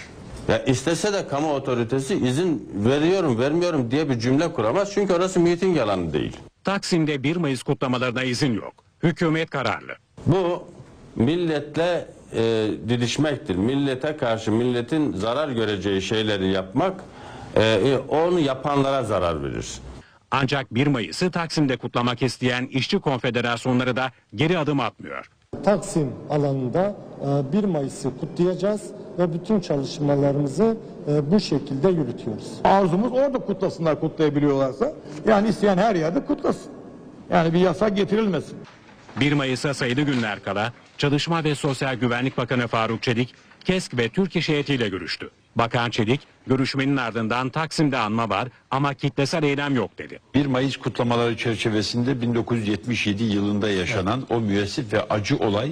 Ya istese de kamu otoritesi izin veriyorum vermiyorum diye bir cümle kuramaz. Çünkü orası miting alanı değil. Taksim'de 1 Mayıs kutlamalarına izin yok. Hükümet kararlı. Bu milletle e, didişmektir. Millete karşı milletin zarar göreceği şeyleri yapmak e, onu yapanlara zarar verir. Ancak 1 Mayıs'ı Taksim'de kutlamak isteyen işçi konfederasyonları da geri adım atmıyor. Taksim alanında 1 Mayıs'ı kutlayacağız ve bütün çalışmalarımızı e, bu şekilde yürütüyoruz. Arzumuz orada kutlasınlar kutlayabiliyorlarsa. Yani isteyen her yerde kutlasın. Yani bir yasak getirilmesin. 1 Mayıs'a sayılı günler kala Çalışma ve Sosyal Güvenlik Bakanı Faruk Çelik, KESK ve Türk İş heyetiyle görüştü. Bakan Çelik, görüşmenin ardından Taksim'de anma var ama kitlesel eylem yok dedi. 1 Mayıs kutlamaları çerçevesinde 1977 yılında yaşanan o müessif ve acı olay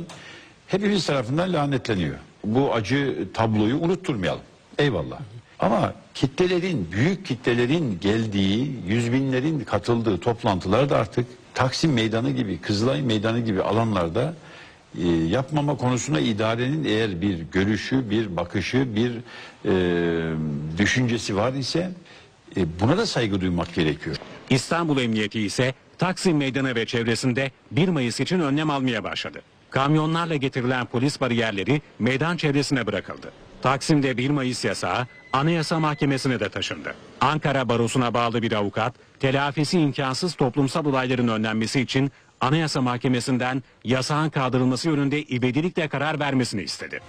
hepimiz tarafından lanetleniyor. Bu acı tabloyu unutturmayalım. Eyvallah. Ama kitlelerin, büyük kitlelerin geldiği, yüz binlerin katıldığı toplantılar da artık Taksim Meydanı gibi, Kızılay Meydanı gibi alanlarda e, yapmama konusunda idarenin eğer bir görüşü, bir bakışı, bir e, düşüncesi var ise e, buna da saygı duymak gerekiyor. İstanbul Emniyeti ise Taksim Meydanı ve çevresinde 1 Mayıs için önlem almaya başladı. Kamyonlarla getirilen polis bariyerleri meydan çevresine bırakıldı. Taksim'de 1 Mayıs yasağı Anayasa Mahkemesi'ne de taşındı. Ankara Barosu'na bağlı bir avukat, telafisi imkansız toplumsal olayların önlenmesi için Anayasa Mahkemesi'nden yasağın kaldırılması yönünde ivedilikle karar vermesini istedi.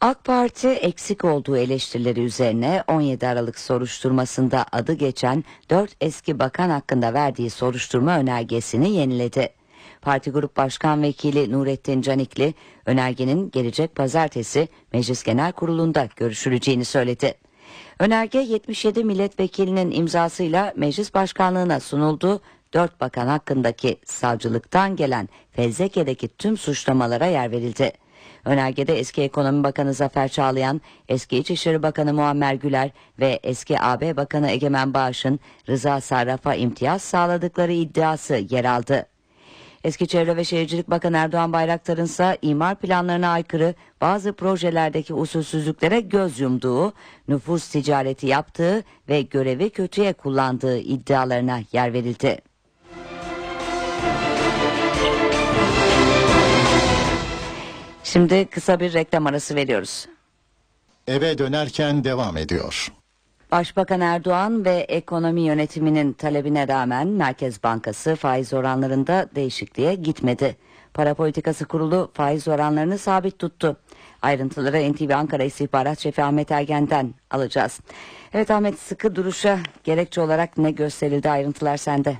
AK Parti eksik olduğu eleştirileri üzerine 17 Aralık soruşturmasında adı geçen 4 eski bakan hakkında verdiği soruşturma önergesini yeniledi. Parti Grup Başkan Vekili Nurettin Canikli önergenin gelecek pazartesi Meclis Genel Kurulu'nda görüşüleceğini söyledi. Önerge 77 milletvekilinin imzasıyla meclis başkanlığına sunuldu. 4 bakan hakkındaki savcılıktan gelen fezlekedeki tüm suçlamalara yer verildi. Önergede eski Ekonomi Bakanı Zafer Çağlayan, eski İçişleri Bakanı Muammer Güler ve eski AB Bakanı Egemen Bağış'ın Rıza Sarraf'a imtiyaz sağladıkları iddiası yer aldı. Eski Çevre ve Şehircilik Bakanı Erdoğan Bayraktar'ın ise imar planlarına aykırı bazı projelerdeki usulsüzlüklere göz yumduğu, nüfus ticareti yaptığı ve görevi kötüye kullandığı iddialarına yer verildi. Şimdi kısa bir reklam arası veriyoruz. Eve dönerken devam ediyor. Başbakan Erdoğan ve ekonomi yönetiminin talebine rağmen Merkez Bankası faiz oranlarında değişikliğe gitmedi. Para Politikası Kurulu faiz oranlarını sabit tuttu. Ayrıntıları NTV Ankara İstihbarat Şefi Ahmet Ergen'den alacağız. Evet Ahmet sıkı duruşa gerekçe olarak ne gösterildi ayrıntılar sende.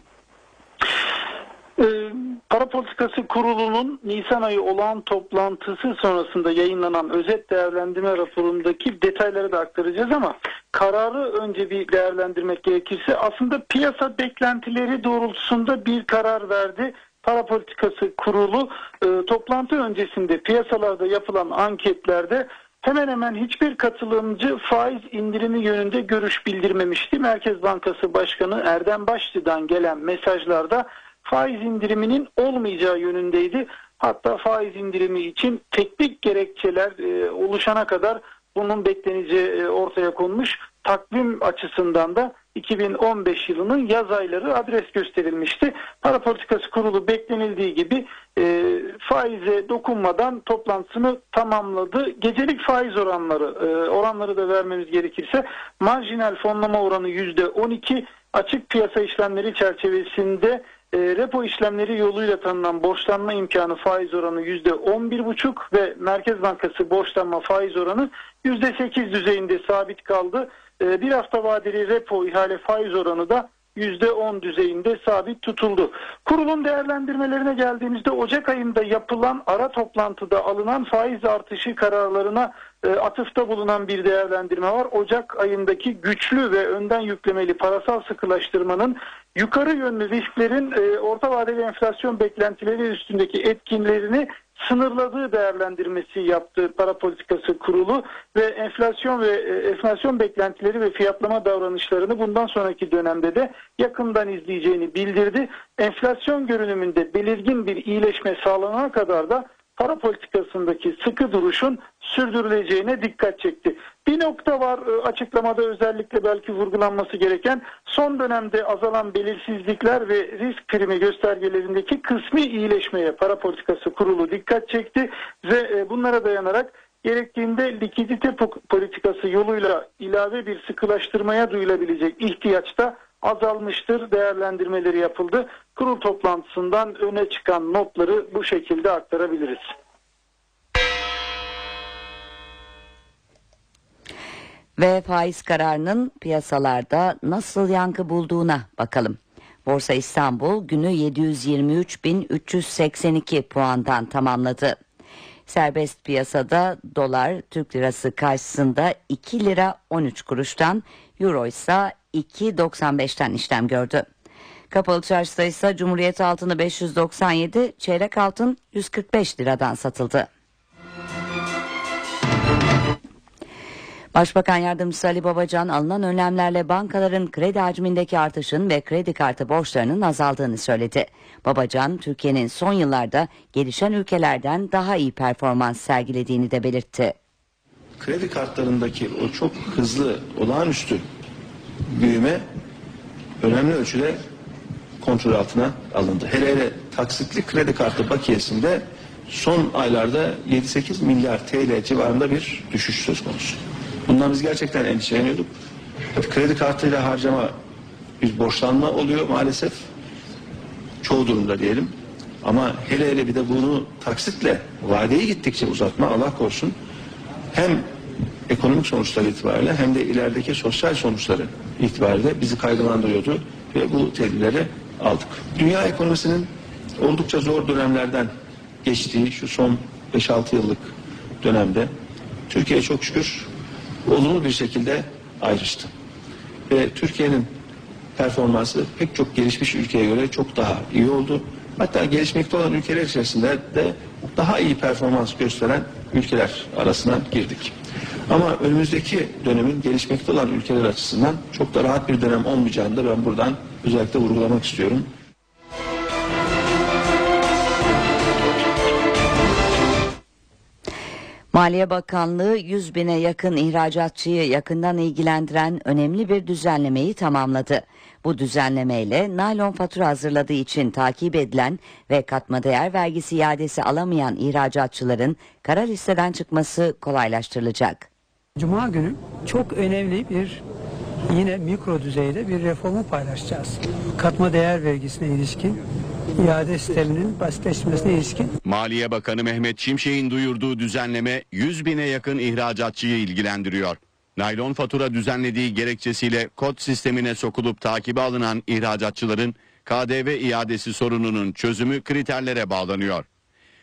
Para Politikası Kurulu'nun Nisan ayı olağan toplantısı sonrasında yayınlanan özet değerlendirme raporundaki detayları da aktaracağız ama kararı önce bir değerlendirmek gerekirse aslında piyasa beklentileri doğrultusunda bir karar verdi. Para Politikası Kurulu e, toplantı öncesinde piyasalarda yapılan anketlerde hemen hemen hiçbir katılımcı faiz indirimi yönünde görüş bildirmemişti. Merkez Bankası Başkanı Erdem Başlı'dan gelen mesajlarda faiz indiriminin olmayacağı yönündeydi. Hatta faiz indirimi için teknik gerekçeler e, oluşana kadar bunun bekleneceği e, ortaya konmuş. Takvim açısından da 2015 yılının yaz ayları adres gösterilmişti. Para Politikası Kurulu beklenildiği gibi e, faize dokunmadan toplantısını tamamladı. Gecelik faiz oranları e, oranları da vermemiz gerekirse marjinal fonlama oranı %12 açık piyasa işlemleri çerçevesinde e, repo işlemleri yoluyla tanınan borçlanma imkanı faiz oranı %11,5 ve Merkez Bankası borçlanma faiz oranı %8 düzeyinde sabit kaldı. E, bir hafta vadeli repo ihale faiz oranı da %10 düzeyinde sabit tutuldu. Kurulun değerlendirmelerine geldiğimizde Ocak ayında yapılan ara toplantıda alınan faiz artışı kararlarına e, atıfta bulunan bir değerlendirme var. Ocak ayındaki güçlü ve önden yüklemeli parasal sıkılaştırmanın yukarı yönlü risklerin e, orta vadeli enflasyon beklentileri üstündeki etkinlerini sınırladığı değerlendirmesi yaptı para politikası kurulu ve enflasyon ve e, enflasyon beklentileri ve fiyatlama davranışlarını bundan sonraki dönemde de yakından izleyeceğini bildirdi. Enflasyon görünümünde belirgin bir iyileşme sağlanana kadar da para politikasındaki sıkı duruşun sürdürüleceğine dikkat çekti. Bir nokta var e, açıklamada özellikle belki vurgulanması gereken son dönemde azalan belirsizlikler ve risk primi göstergelerindeki kısmi iyileşmeye para politikası kurulu dikkat çekti ve e, bunlara dayanarak gerektiğinde likidite politikası yoluyla ilave bir sıkılaştırmaya duyulabilecek ihtiyaçta azalmıştır değerlendirmeleri yapıldı. Kurul toplantısından öne çıkan notları bu şekilde aktarabiliriz. Ve faiz kararının piyasalarda nasıl yankı bulduğuna bakalım. Borsa İstanbul günü 723.382 puandan tamamladı. Serbest piyasada dolar Türk lirası karşısında 2 lira 13 kuruştan, euro ise 2.95'ten işlem gördü. Kapalı çarşıda ise Cumhuriyet altını 597, çeyrek altın 145 liradan satıldı. Başbakan Yardımcısı Ali Babacan alınan önlemlerle bankaların kredi hacmindeki artışın ve kredi kartı borçlarının azaldığını söyledi. Babacan, Türkiye'nin son yıllarda gelişen ülkelerden daha iyi performans sergilediğini de belirtti. Kredi kartlarındaki o çok hızlı, olağanüstü büyüme önemli ölçüde kontrol altına alındı. Hele hele taksitli kredi kartı bakiyesinde son aylarda 7-8 milyar TL civarında bir düşüş söz konusu. Bundan biz gerçekten endişeleniyorduk. Tabii kredi kartıyla harcama bir borçlanma oluyor maalesef. Çoğu durumda diyelim. Ama hele hele bir de bunu taksitle vadeyi gittikçe uzatma Allah korusun hem ekonomik sonuçları itibariyle hem de ilerideki sosyal sonuçları itibariyle bizi kaygılandırıyordu ve bu tedbirleri aldık. Dünya ekonomisinin oldukça zor dönemlerden geçtiği şu son 5-6 yıllık dönemde Türkiye çok şükür olumlu bir şekilde ayrıştı. Ve Türkiye'nin performansı pek çok gelişmiş ülkeye göre çok daha iyi oldu. Hatta gelişmekte olan ülkeler içerisinde de daha iyi performans gösteren ülkeler arasına girdik. Ama önümüzdeki dönemin gelişmekte olan ülkeler açısından çok da rahat bir dönem olmayacağını da ben buradan özellikle vurgulamak istiyorum. Maliye Bakanlığı 100 bine yakın ihracatçıyı yakından ilgilendiren önemli bir düzenlemeyi tamamladı. Bu düzenlemeyle naylon fatura hazırladığı için takip edilen ve katma değer vergisi iadesi alamayan ihracatçıların kara listeden çıkması kolaylaştırılacak. Cuma günü çok önemli bir yine mikro düzeyde bir reformu paylaşacağız. Katma değer vergisine ilişkin iade sisteminin basitleşmesine ilişkin Maliye Bakanı Mehmet Şimşek'in duyurduğu düzenleme 100 bine yakın ihracatçıyı ilgilendiriyor. Naylon fatura düzenlediği gerekçesiyle kod sistemine sokulup takibe alınan ihracatçıların KDV iadesi sorununun çözümü kriterlere bağlanıyor.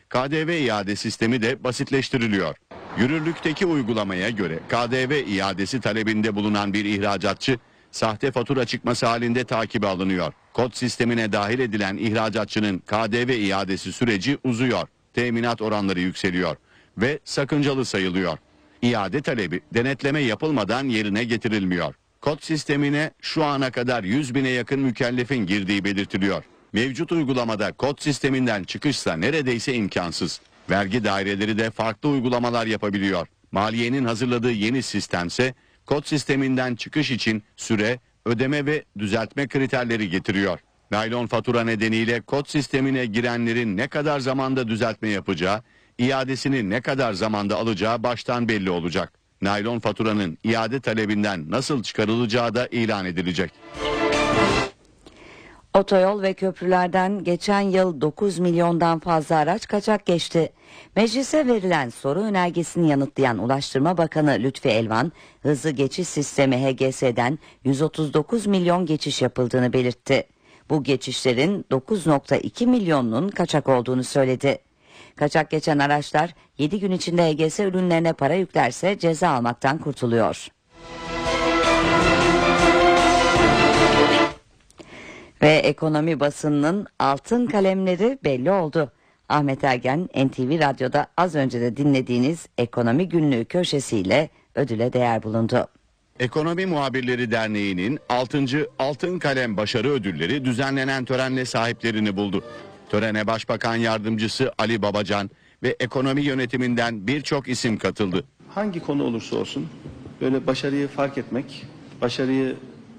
KDV iade sistemi de basitleştiriliyor. Yürürlükteki uygulamaya göre KDV iadesi talebinde bulunan bir ihracatçı sahte fatura çıkması halinde takibe alınıyor. Kod sistemine dahil edilen ihracatçının KDV iadesi süreci uzuyor. Teminat oranları yükseliyor ve sakıncalı sayılıyor. İade talebi denetleme yapılmadan yerine getirilmiyor. Kod sistemine şu ana kadar 100 bine yakın mükellefin girdiği belirtiliyor. Mevcut uygulamada kod sisteminden çıkışsa neredeyse imkansız. Vergi daireleri de farklı uygulamalar yapabiliyor. Maliyenin hazırladığı yeni sistemse kod sisteminden çıkış için süre, ödeme ve düzeltme kriterleri getiriyor. Naylon fatura nedeniyle kod sistemine girenlerin ne kadar zamanda düzeltme yapacağı, iadesini ne kadar zamanda alacağı baştan belli olacak. Naylon faturanın iade talebinden nasıl çıkarılacağı da ilan edilecek. Otoyol ve köprülerden geçen yıl 9 milyondan fazla araç kaçak geçti. Meclise verilen soru önergesini yanıtlayan Ulaştırma Bakanı Lütfi Elvan, hızlı geçiş sistemi HGS'den 139 milyon geçiş yapıldığını belirtti. Bu geçişlerin 9.2 milyonunun kaçak olduğunu söyledi. Kaçak geçen araçlar 7 gün içinde HGS ürünlerine para yüklerse ceza almaktan kurtuluyor. Ve ekonomi basınının altın kalemleri belli oldu. Ahmet Ergen NTV Radyo'da az önce de dinlediğiniz ekonomi günlüğü köşesiyle ödüle değer bulundu. Ekonomi Muhabirleri Derneği'nin 6. Altın Kalem Başarı Ödülleri düzenlenen törenle sahiplerini buldu. Törene Başbakan Yardımcısı Ali Babacan ve ekonomi yönetiminden birçok isim katıldı. Hangi konu olursa olsun böyle başarıyı fark etmek, başarıyı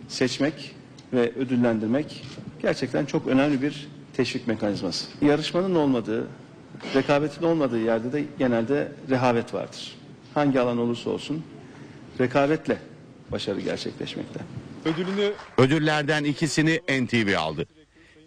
seçmek ve ödüllendirmek gerçekten çok önemli bir teşvik mekanizması. Yarışmanın olmadığı, rekabetin olmadığı yerde de genelde rehavet vardır. Hangi alan olursa olsun rekabetle başarı gerçekleşmekte. Ödülünü Ödüllerden ikisini NTV aldı.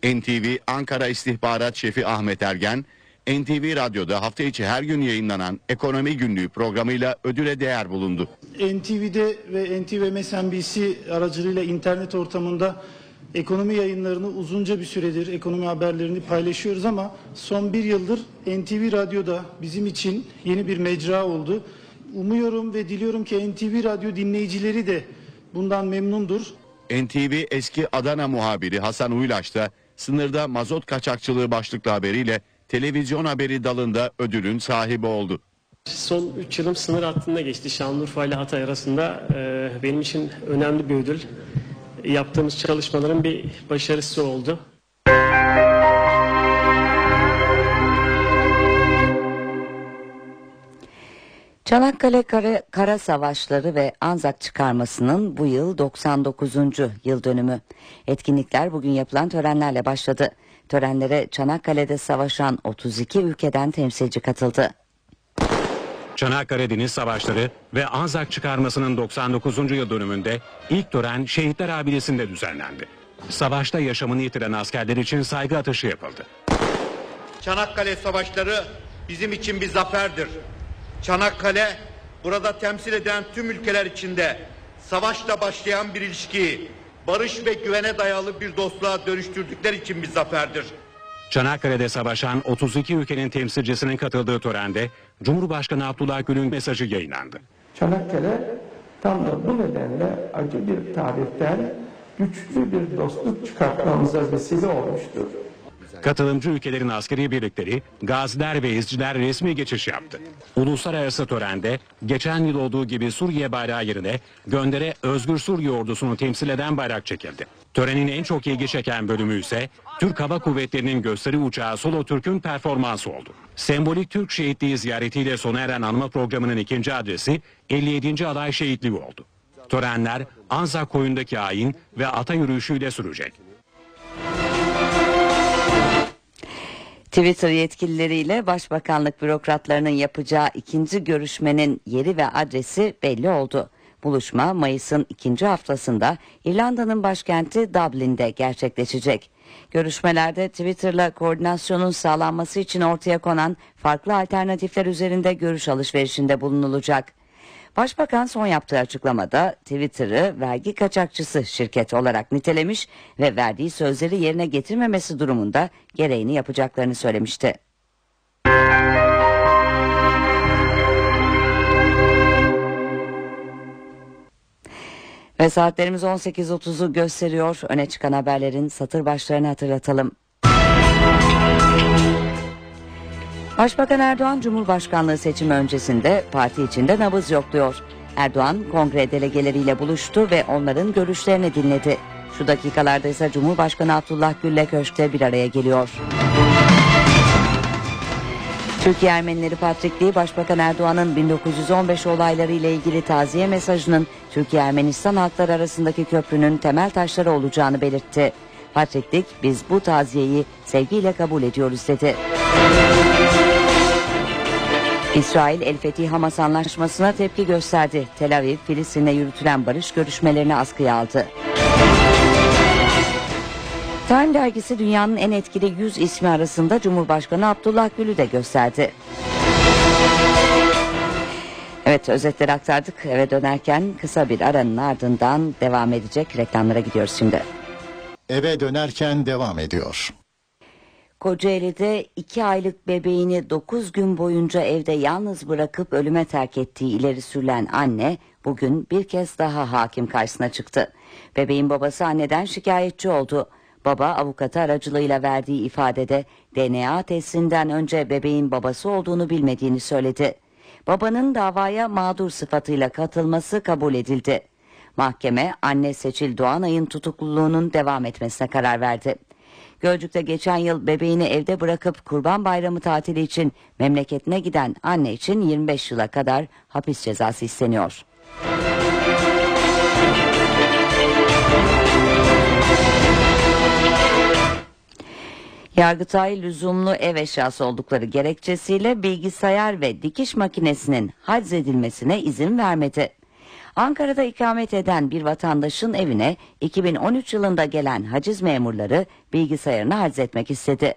NTV Ankara İstihbarat Şefi Ahmet Ergen, NTV Radyo'da hafta içi her gün yayınlanan Ekonomi Günlüğü programıyla ödüle değer bulundu. NTV'de ve NTV MSNBC aracılığıyla internet ortamında ekonomi yayınlarını uzunca bir süredir ekonomi haberlerini paylaşıyoruz ama son bir yıldır NTV Radyo'da bizim için yeni bir mecra oldu. Umuyorum ve diliyorum ki NTV Radyo dinleyicileri de bundan memnundur. NTV eski Adana muhabiri Hasan Uylaş da sınırda mazot kaçakçılığı başlıklı haberiyle televizyon haberi dalında ödülün sahibi oldu. Son 3 yılım sınır hattında geçti. Şanlıurfa ile Hatay arasında e, benim için önemli bir ödül. Yaptığımız çalışmaların bir başarısı oldu. Çanakkale Kara, Kara Savaşları ve Anzak çıkarmasının bu yıl 99. yıl dönümü. Etkinlikler bugün yapılan törenlerle başladı. Törenlere Çanakkale'de savaşan 32 ülkeden temsilci katıldı. Çanakkale Deniz Savaşları ve Anzak çıkarmasının 99. yıl dönümünde ilk tören Şehitler Abidesi'nde düzenlendi. Savaşta yaşamını yitiren askerler için saygı atışı yapıldı. Çanakkale Savaşları bizim için bir zaferdir. Çanakkale burada temsil eden tüm ülkeler içinde savaşla başlayan bir ilişkiyi barış ve güvene dayalı bir dostluğa dönüştürdükleri için bir zaferdir. Çanakkale'de savaşan 32 ülkenin temsilcisinin katıldığı törende Cumhurbaşkanı Abdullah Gül'ün mesajı yayınlandı. Çanakkale tam da bu nedenle acı bir tarihten güçlü bir dostluk çıkartmamıza vesile olmuştur. Katılımcı ülkelerin askeri birlikleri, gaziler ve izciler resmi geçiş yaptı. Uluslararası törende geçen yıl olduğu gibi Suriye bayrağı yerine göndere Özgür Suriye ordusunu temsil eden bayrak çekildi. Törenin en çok ilgi çeken bölümü ise Türk Hava Kuvvetleri'nin gösteri uçağı Solo Türk'ün performansı oldu. Sembolik Türk şehitliği ziyaretiyle sona eren anma programının ikinci adresi 57. Alay Şehitliği oldu. Törenler Anzak koyundaki ayin ve ata yürüyüşüyle sürecek. Twitter yetkilileriyle Başbakanlık bürokratlarının yapacağı ikinci görüşmenin yeri ve adresi belli oldu. Buluşma Mayıs'ın ikinci haftasında İrlanda'nın başkenti Dublin'de gerçekleşecek. Görüşmelerde Twitter'la koordinasyonun sağlanması için ortaya konan farklı alternatifler üzerinde görüş alışverişinde bulunulacak. Başbakan son yaptığı açıklamada Twitter'ı vergi kaçakçısı şirket olarak nitelemiş ve verdiği sözleri yerine getirmemesi durumunda gereğini yapacaklarını söylemişti. Ve saatlerimiz 18.30'u gösteriyor. Öne çıkan haberlerin satır başlarını hatırlatalım. Başbakan Erdoğan Cumhurbaşkanlığı seçimi öncesinde parti içinde nabız yokluyor. Erdoğan kongre delegeleriyle buluştu ve onların görüşlerini dinledi. Şu dakikalarda ise Cumhurbaşkanı Abdullah Gül'le köşkte bir araya geliyor. Türkiye Ermenileri Patrikliği Başbakan Erdoğan'ın 1915 olayları ile ilgili taziye mesajının Türkiye Ermenistan halkları arasındaki köprünün temel taşları olacağını belirtti. Patriklik biz bu taziyeyi sevgiyle kabul ediyoruz dedi. İsrail El Fetih Hamas anlaşmasına tepki gösterdi. Tel Aviv, Filistin'le yürütülen barış görüşmelerini askıya aldı. Time dergisi dünyanın en etkili 100 ismi arasında Cumhurbaşkanı Abdullah Gül'ü de gösterdi. Evet özetleri aktardık. Eve dönerken kısa bir aranın ardından devam edecek reklamlara gidiyoruz şimdi. Eve dönerken devam ediyor. Kocaeli'de iki aylık bebeğini 9 gün boyunca evde yalnız bırakıp ölüme terk ettiği ileri sürülen anne bugün bir kez daha hakim karşısına çıktı. Bebeğin babası anneden şikayetçi oldu. Baba avukatı aracılığıyla verdiği ifadede DNA testinden önce bebeğin babası olduğunu bilmediğini söyledi. Babanın davaya mağdur sıfatıyla katılması kabul edildi. Mahkeme anne Seçil Doğanay'ın tutukluluğunun devam etmesine karar verdi. Gölcük'te geçen yıl bebeğini evde bırakıp Kurban Bayramı tatili için memleketine giden anne için 25 yıla kadar hapis cezası isteniyor. Yargıtay lüzumlu ev eşyası oldukları gerekçesiyle bilgisayar ve dikiş makinesinin haciz edilmesine izin vermedi. Ankara'da ikamet eden bir vatandaşın evine 2013 yılında gelen haciz memurları bilgisayarını haciz etmek istedi.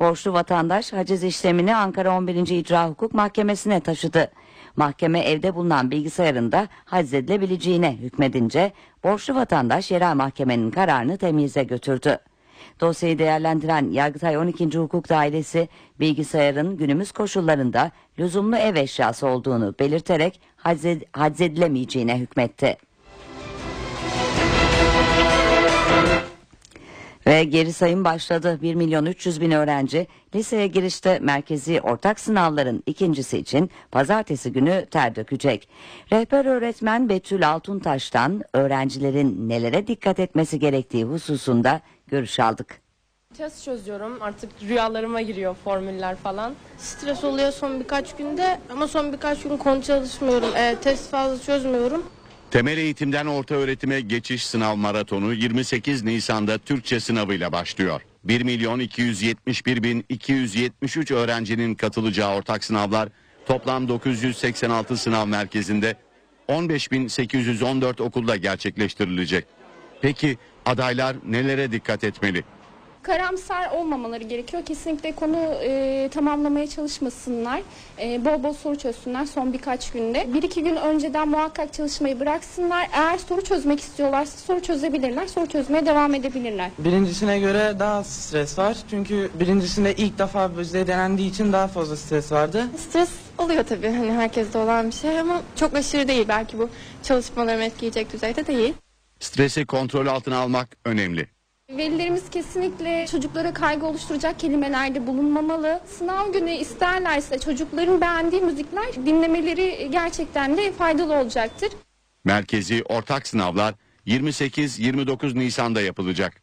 Borçlu vatandaş haciz işlemini Ankara 11. İcra Hukuk Mahkemesi'ne taşıdı. Mahkeme evde bulunan bilgisayarında haczedilebileceğine hükmedince borçlu vatandaş yerel mahkemenin kararını temyize götürdü. Dosyayı değerlendiren Yargıtay 12. Hukuk Dairesi bilgisayarın günümüz koşullarında lüzumlu ev eşyası olduğunu belirterek haczed- haczedilemeyeceğine hükmetti. Ve geri sayım başladı. 1 milyon 300 bin öğrenci liseye girişte merkezi ortak sınavların ikincisi için pazartesi günü ter dökecek. Rehber öğretmen Betül Altuntaş'tan öğrencilerin nelere dikkat etmesi gerektiği hususunda görüş aldık. Test çözüyorum. Artık rüyalarıma giriyor formüller falan. Stres oluyor son birkaç günde ama son birkaç gün konu çalışmıyorum. Ee, test fazla çözmüyorum. Temel eğitimden orta öğretime geçiş sınav maratonu 28 Nisan'da Türkçe sınavıyla başlıyor. 1 milyon 271 bin 273 öğrencinin katılacağı ortak sınavlar toplam 986 sınav merkezinde 15.814 okulda gerçekleştirilecek. Peki adaylar nelere dikkat etmeli? karamsar olmamaları gerekiyor. Kesinlikle konu e, tamamlamaya çalışmasınlar. E, bol bol soru çözsünler son birkaç günde. Bir iki gün önceden muhakkak çalışmayı bıraksınlar. Eğer soru çözmek istiyorlarsa soru çözebilirler. Soru çözmeye devam edebilirler. Birincisine göre daha az stres var. Çünkü birincisinde ilk defa bizde denendiği için daha fazla stres vardı. Stres oluyor tabii. Hani herkeste olan bir şey ama çok aşırı değil. Belki bu çalışmalarımı etkileyecek düzeyde değil. Stresi kontrol altına almak önemli. Velilerimiz kesinlikle çocuklara kaygı oluşturacak kelimelerde bulunmamalı. Sınav günü isterlerse çocukların beğendiği müzikler dinlemeleri gerçekten de faydalı olacaktır. Merkezi ortak sınavlar 28-29 Nisan'da yapılacak.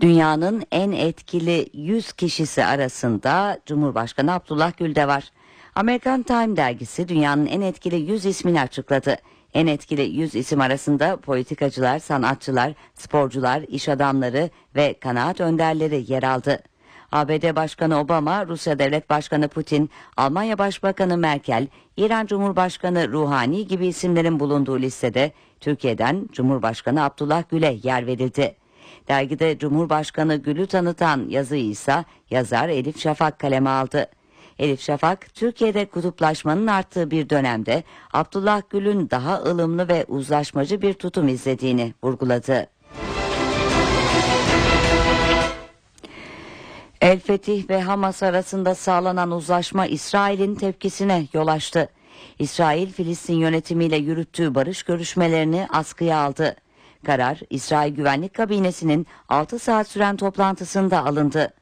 Dünyanın en etkili 100 kişisi arasında Cumhurbaşkanı Abdullah Gül de var. Amerikan Time dergisi dünyanın en etkili 100 ismini açıkladı. En etkili 100 isim arasında politikacılar, sanatçılar, sporcular, iş adamları ve kanaat önderleri yer aldı. ABD Başkanı Obama, Rusya Devlet Başkanı Putin, Almanya Başbakanı Merkel, İran Cumhurbaşkanı Ruhani gibi isimlerin bulunduğu listede Türkiye'den Cumhurbaşkanı Abdullah Gül'e yer verildi. Dergide Cumhurbaşkanı Gül'ü tanıtan yazıyı ise yazar Elif Şafak kaleme aldı. Elif Şafak, Türkiye'de kutuplaşmanın arttığı bir dönemde Abdullah Gül'ün daha ılımlı ve uzlaşmacı bir tutum izlediğini vurguladı. El Fetih ve Hamas arasında sağlanan uzlaşma İsrail'in tepkisine yol açtı. İsrail, Filistin yönetimiyle yürüttüğü barış görüşmelerini askıya aldı. Karar, İsrail Güvenlik Kabinesi'nin 6 saat süren toplantısında alındı.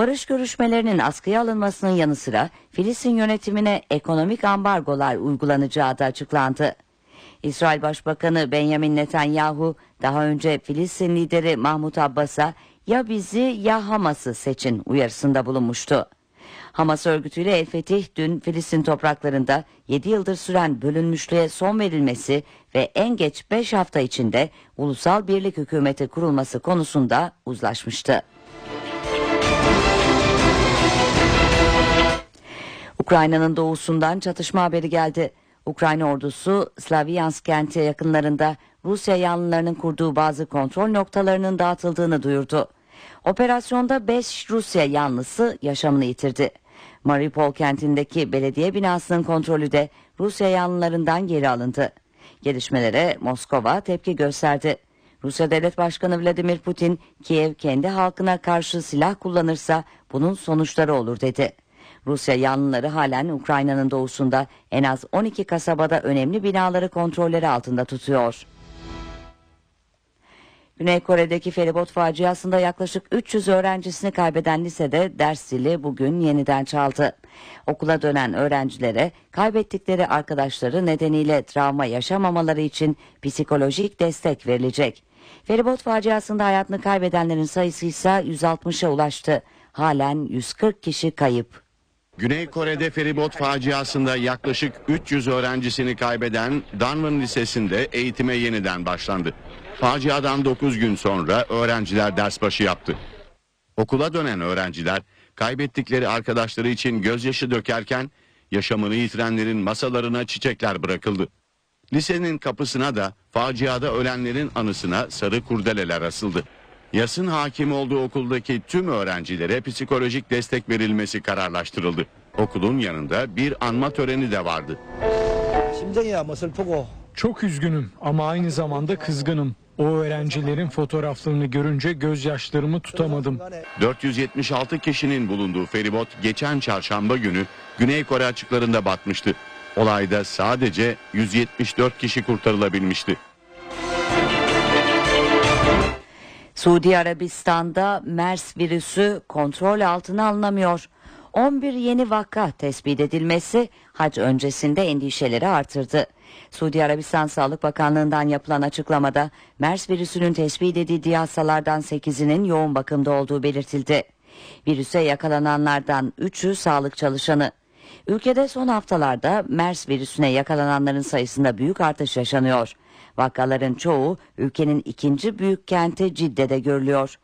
Barış görüşmelerinin askıya alınmasının yanı sıra Filistin yönetimine ekonomik ambargolar uygulanacağı da açıklandı. İsrail Başbakanı Benjamin Netanyahu daha önce Filistin lideri Mahmut Abbas'a ya bizi ya Hamas'ı seçin uyarısında bulunmuştu. Hamas örgütüyle El Fetih dün Filistin topraklarında 7 yıldır süren bölünmüşlüğe son verilmesi ve en geç 5 hafta içinde ulusal birlik hükümeti kurulması konusunda uzlaşmıştı. Ukrayna'nın doğusundan çatışma haberi geldi. Ukrayna ordusu Slavyansk kenti yakınlarında Rusya yanlılarının kurduğu bazı kontrol noktalarının dağıtıldığını duyurdu. Operasyonda 5 Rusya yanlısı yaşamını yitirdi. Mariupol kentindeki belediye binasının kontrolü de Rusya yanlılarından geri alındı. Gelişmelere Moskova tepki gösterdi. Rusya Devlet Başkanı Vladimir Putin, Kiev kendi halkına karşı silah kullanırsa bunun sonuçları olur dedi. Rusya yanlıları halen Ukrayna'nın doğusunda en az 12 kasabada önemli binaları kontrolleri altında tutuyor. Güney Kore'deki feribot faciasında yaklaşık 300 öğrencisini kaybeden lisede ders zili bugün yeniden çaldı. Okula dönen öğrencilere kaybettikleri arkadaşları nedeniyle travma yaşamamaları için psikolojik destek verilecek. Feribot faciasında hayatını kaybedenlerin sayısı ise 160'a ulaştı. Halen 140 kişi kayıp. Güney Kore'de feribot faciasında yaklaşık 300 öğrencisini kaybeden Danwon Lisesi'nde eğitime yeniden başlandı. Faciadan 9 gün sonra öğrenciler ders başı yaptı. Okula dönen öğrenciler kaybettikleri arkadaşları için gözyaşı dökerken yaşamını yitirenlerin masalarına çiçekler bırakıldı. Lisenin kapısına da faciada ölenlerin anısına sarı kurdeleler asıldı. Yasın hakim olduğu okuldaki tüm öğrencilere psikolojik destek verilmesi kararlaştırıldı. Okulun yanında bir anma töreni de vardı. Çok üzgünüm ama aynı zamanda kızgınım. O öğrencilerin fotoğraflarını görünce gözyaşlarımı tutamadım. 476 kişinin bulunduğu feribot geçen çarşamba günü Güney Kore açıklarında batmıştı. Olayda sadece 174 kişi kurtarılabilmişti. Suudi Arabistan'da MERS virüsü kontrol altına alınamıyor. 11 yeni vaka tespit edilmesi hac öncesinde endişeleri artırdı. Suudi Arabistan Sağlık Bakanlığı'ndan yapılan açıklamada MERS virüsünün tespit edildiği hastalardan 8'inin yoğun bakımda olduğu belirtildi. Virüse yakalananlardan 3'ü sağlık çalışanı. Ülkede son haftalarda MERS virüsüne yakalananların sayısında büyük artış yaşanıyor. Vakaların çoğu ülkenin ikinci büyük kenti Cidde'de görülüyor.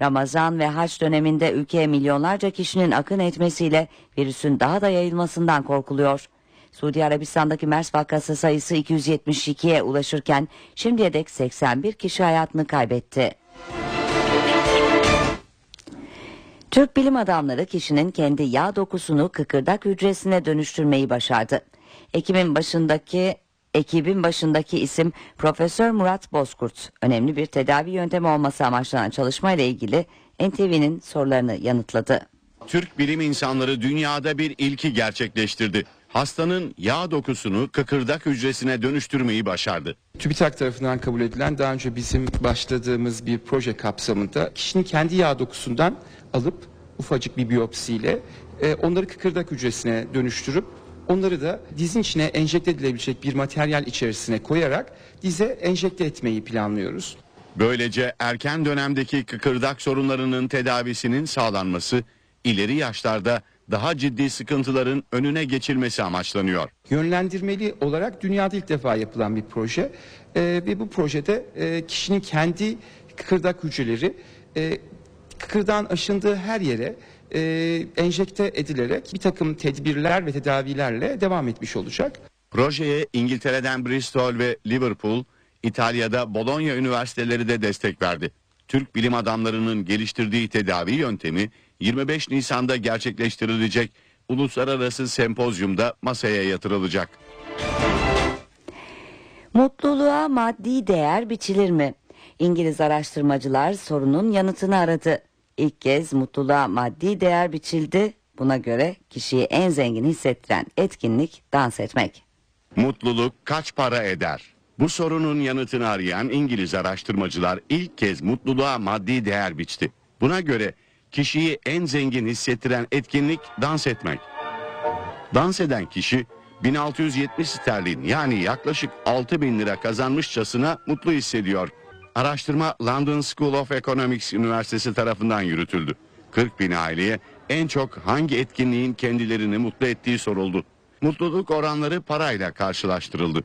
Ramazan ve haç döneminde ülkeye milyonlarca kişinin akın etmesiyle virüsün daha da yayılmasından korkuluyor. Suudi Arabistan'daki MERS vakası sayısı 272'ye ulaşırken şimdiye dek 81 kişi hayatını kaybetti. Türk bilim adamları kişinin kendi yağ dokusunu kıkırdak hücresine dönüştürmeyi başardı. Ekibin başındaki ekibin başındaki isim Profesör Murat Bozkurt. Önemli bir tedavi yöntemi olması amaçlanan çalışmayla ilgili NTV'nin sorularını yanıtladı. Türk bilim insanları dünyada bir ilki gerçekleştirdi. Hastanın yağ dokusunu kıkırdak hücresine dönüştürmeyi başardı. TÜBİTAK tarafından kabul edilen daha önce bizim başladığımız bir proje kapsamında kişinin kendi yağ dokusundan alıp ufacık bir biyopsiyle e, onları kıkırdak hücresine dönüştürüp onları da dizin içine enjekte edilebilecek bir materyal içerisine koyarak dize enjekte etmeyi planlıyoruz. Böylece erken dönemdeki kıkırdak sorunlarının tedavisinin sağlanması, ileri yaşlarda daha ciddi sıkıntıların önüne geçilmesi amaçlanıyor. Yönlendirmeli olarak dünyada ilk defa yapılan bir proje E, ve bu projede e, kişinin kendi kıkırdak hücreleri e, kıkırdağın aşındığı her yere e, enjekte edilerek bir takım tedbirler ve tedavilerle devam etmiş olacak. Projeye İngiltere'den Bristol ve Liverpool, İtalya'da Bologna üniversiteleri de destek verdi. Türk bilim adamlarının geliştirdiği tedavi yöntemi 25 Nisan'da gerçekleştirilecek uluslararası sempozyumda masaya yatırılacak. Mutluluğa maddi değer biçilir mi? İngiliz araştırmacılar sorunun yanıtını aradı. İlk kez mutluluğa maddi değer biçildi. Buna göre kişiyi en zengin hissettiren etkinlik dans etmek. Mutluluk kaç para eder? Bu sorunun yanıtını arayan İngiliz araştırmacılar ilk kez mutluluğa maddi değer biçti. Buna göre kişiyi en zengin hissettiren etkinlik dans etmek. Dans eden kişi 1670 sterlin yani yaklaşık 6000 lira kazanmışçasına mutlu hissediyor. Araştırma London School of Economics Üniversitesi tarafından yürütüldü. 40 bin aileye en çok hangi etkinliğin kendilerini mutlu ettiği soruldu. Mutluluk oranları parayla karşılaştırıldı.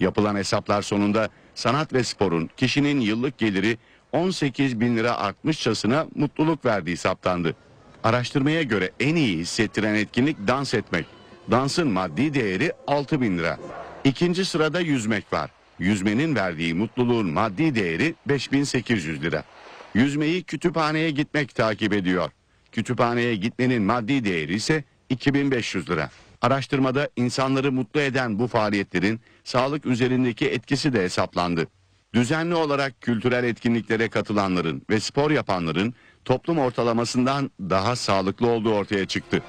Yapılan hesaplar sonunda sanat ve sporun kişinin yıllık geliri 18 bin lira artmışçasına mutluluk verdiği saptandı. Araştırmaya göre en iyi hissettiren etkinlik dans etmek. Dansın maddi değeri 6 bin lira. İkinci sırada yüzmek var. Yüzmenin verdiği mutluluğun maddi değeri 5800 lira. Yüzmeyi kütüphaneye gitmek takip ediyor. Kütüphaneye gitmenin maddi değeri ise 2500 lira. Araştırmada insanları mutlu eden bu faaliyetlerin sağlık üzerindeki etkisi de hesaplandı. Düzenli olarak kültürel etkinliklere katılanların ve spor yapanların toplum ortalamasından daha sağlıklı olduğu ortaya çıktı.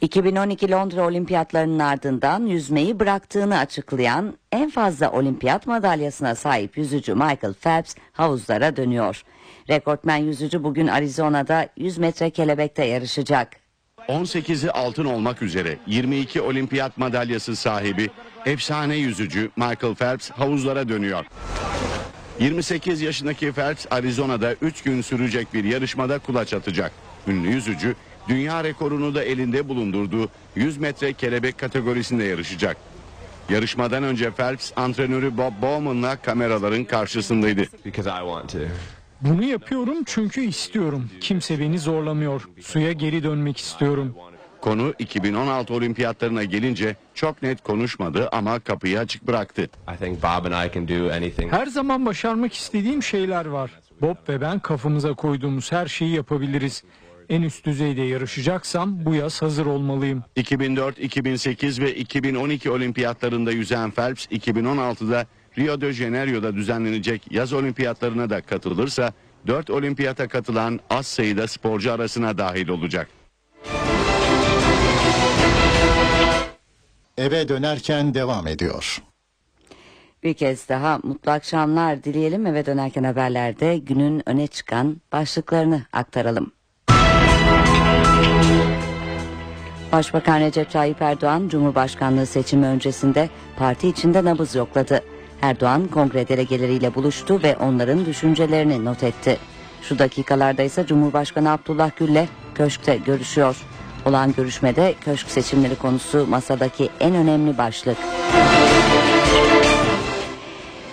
2012 Londra Olimpiyatlarının ardından yüzmeyi bıraktığını açıklayan en fazla olimpiyat madalyasına sahip yüzücü Michael Phelps havuzlara dönüyor. Rekortmen yüzücü bugün Arizona'da 100 metre kelebekte yarışacak. 18'i altın olmak üzere 22 olimpiyat madalyası sahibi efsane yüzücü Michael Phelps havuzlara dönüyor. 28 yaşındaki Phelps Arizona'da 3 gün sürecek bir yarışmada kulaç atacak. Ünlü yüzücü dünya rekorunu da elinde bulundurduğu 100 metre kelebek kategorisinde yarışacak. Yarışmadan önce Phelps antrenörü Bob Bowman'la kameraların karşısındaydı. Bunu yapıyorum çünkü istiyorum. Kimse beni zorlamıyor. Suya geri dönmek istiyorum. Konu 2016 olimpiyatlarına gelince çok net konuşmadı ama kapıyı açık bıraktı. Her zaman başarmak istediğim şeyler var. Bob ve ben kafamıza koyduğumuz her şeyi yapabiliriz. En üst düzeyde yarışacaksam bu yaz hazır olmalıyım. 2004, 2008 ve 2012 olimpiyatlarında yüzen Phelps 2016'da Rio de Janeiro'da düzenlenecek yaz olimpiyatlarına da katılırsa 4 olimpiyata katılan az sayıda sporcu arasına dahil olacak. Eve dönerken devam ediyor. Bir kez daha mutlu akşamlar dileyelim eve dönerken haberlerde günün öne çıkan başlıklarını aktaralım. Başbakan Recep Tayyip Erdoğan Cumhurbaşkanlığı seçimi öncesinde parti içinde nabız yokladı. Erdoğan kongre delegeleriyle buluştu ve onların düşüncelerini not etti. Şu dakikalarda ise Cumhurbaşkanı Abdullah Gül'le köşkte görüşüyor. Olan görüşmede köşk seçimleri konusu masadaki en önemli başlık.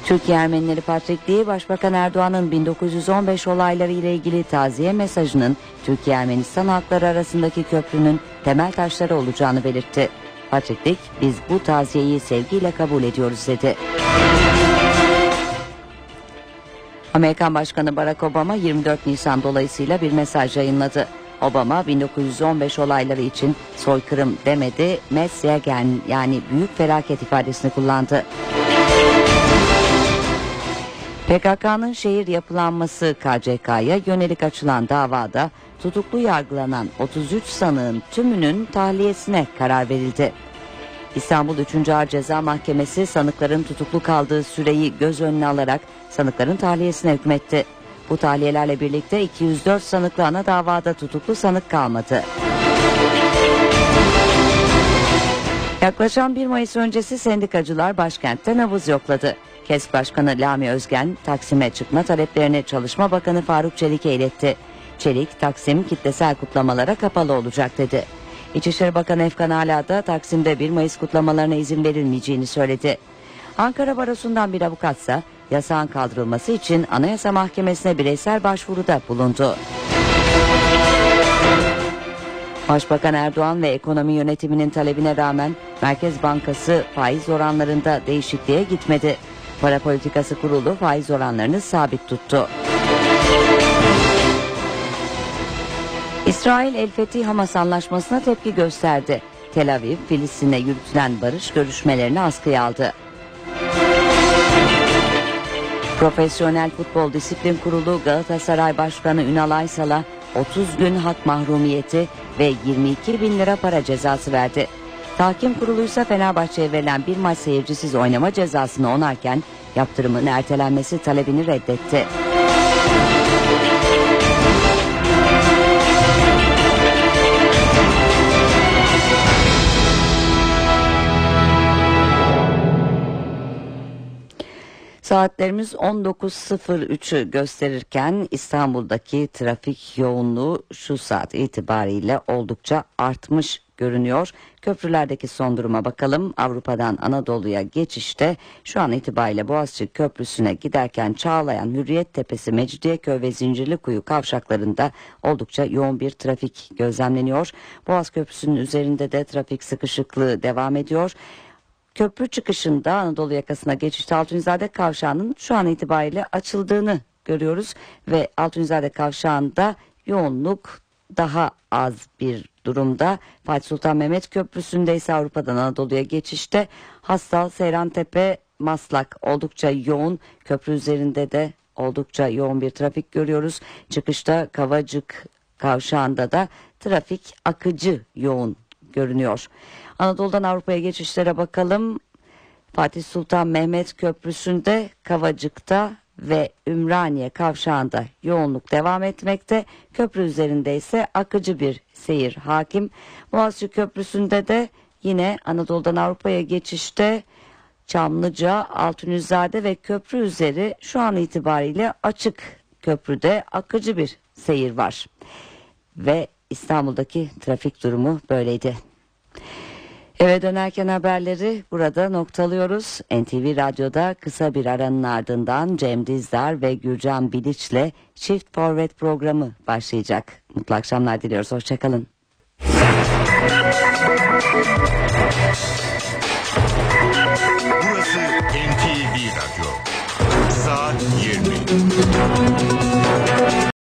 Türkiye Ermenileri Patrikliği Başbakan Erdoğan'ın 1915 olayları ile ilgili taziye mesajının Türkiye Ermenistan halkları arasındaki köprünün temel taşları olacağını belirtti. Patriklik biz bu taziyeyi sevgiyle kabul ediyoruz dedi. Amerikan Başkanı Barack Obama 24 Nisan dolayısıyla bir mesaj yayınladı. Obama 1915 olayları için soykırım demedi, Messyagen yani büyük felaket ifadesini kullandı. PKK'nın şehir yapılanması KCK'ya yönelik açılan davada tutuklu yargılanan 33 sanığın tümünün tahliyesine karar verildi. İstanbul 3. Ağır Ceza Mahkemesi sanıkların tutuklu kaldığı süreyi göz önüne alarak sanıkların tahliyesine hükmetti. Bu tahliyelerle birlikte 204 sanıklı ana davada tutuklu sanık kalmadı. Yaklaşan 1 Mayıs öncesi sendikacılar başkentte nabız yokladı. KESK Başkanı Lami Özgen Taksim'e çıkma taleplerini Çalışma Bakanı Faruk Çelik'e iletti. Çelik, Taksim kitlesel kutlamalara kapalı olacak dedi. İçişleri Bakanı Efkan Ala da Taksim'de 1 Mayıs kutlamalarına izin verilmeyeceğini söyledi. Ankara Barosu'ndan bir avukatsa yasağın kaldırılması için Anayasa Mahkemesi'ne bireysel başvuruda bulundu. Başbakan Erdoğan ve ekonomi yönetiminin talebine rağmen Merkez Bankası faiz oranlarında değişikliğe gitmedi. Para Politikası Kurulu faiz oranlarını sabit tuttu. İsrail El Fethi Hamas anlaşmasına tepki gösterdi. Tel Aviv, Filistin'le yürütülen barış görüşmelerini askıya aldı. Profesyonel Futbol Disiplin Kurulu Galatasaray Başkanı Ünal Aysal'a 30 gün hak mahrumiyeti ve 22 bin lira para cezası verdi. Tahkim kurulu ise Fenerbahçe'ye verilen bir maç seyircisiz oynama cezasını onarken yaptırımın ertelenmesi talebini reddetti. Saatlerimiz 19.03'ü gösterirken İstanbul'daki trafik yoğunluğu şu saat itibariyle oldukça artmış görünüyor. Köprülerdeki son duruma bakalım. Avrupa'dan Anadolu'ya geçişte şu an itibariyle Boğaziçi Köprüsü'ne giderken Çağlayan, Hürriyet Tepesi, Mecidiyeköy ve Zincirlikuyu kavşaklarında oldukça yoğun bir trafik gözlemleniyor. Boğaz Köprüsü'nün üzerinde de trafik sıkışıklığı devam ediyor. Köprü çıkışında Anadolu yakasına geçişte Altunizade Kavşağı'nın şu an itibariyle açıldığını görüyoruz ve Altunizade Kavşağı'nda yoğunluk daha az bir durumda. Fatih Sultan Mehmet Köprüsü'nde ise Avrupa'dan Anadolu'ya geçişte Hastal, Seyrantepe, Maslak oldukça yoğun. Köprü üzerinde de oldukça yoğun bir trafik görüyoruz. Çıkışta Kavacık kavşağında da trafik akıcı yoğun görünüyor. Anadolu'dan Avrupa'ya geçişlere bakalım. Fatih Sultan Mehmet Köprüsü'nde Kavacık'ta ve Ümraniye kavşağında yoğunluk devam etmekte. Köprü üzerinde ise akıcı bir seyir hakim. Boğaziçi Köprüsü'nde de yine Anadolu'dan Avrupa'ya geçişte Çamlıca, Altunizade ve köprü üzeri şu an itibariyle açık köprüde akıcı bir seyir var. Ve İstanbul'daki trafik durumu böyleydi. Eve dönerken haberleri burada noktalıyoruz. NTV Radyo'da kısa bir aranın ardından Cem Dizdar ve Gürcan Biliç'le Çift Forvet programı başlayacak. Mutlu akşamlar diliyoruz. Hoşçakalın. Burası NTV Radyo. Saat 20.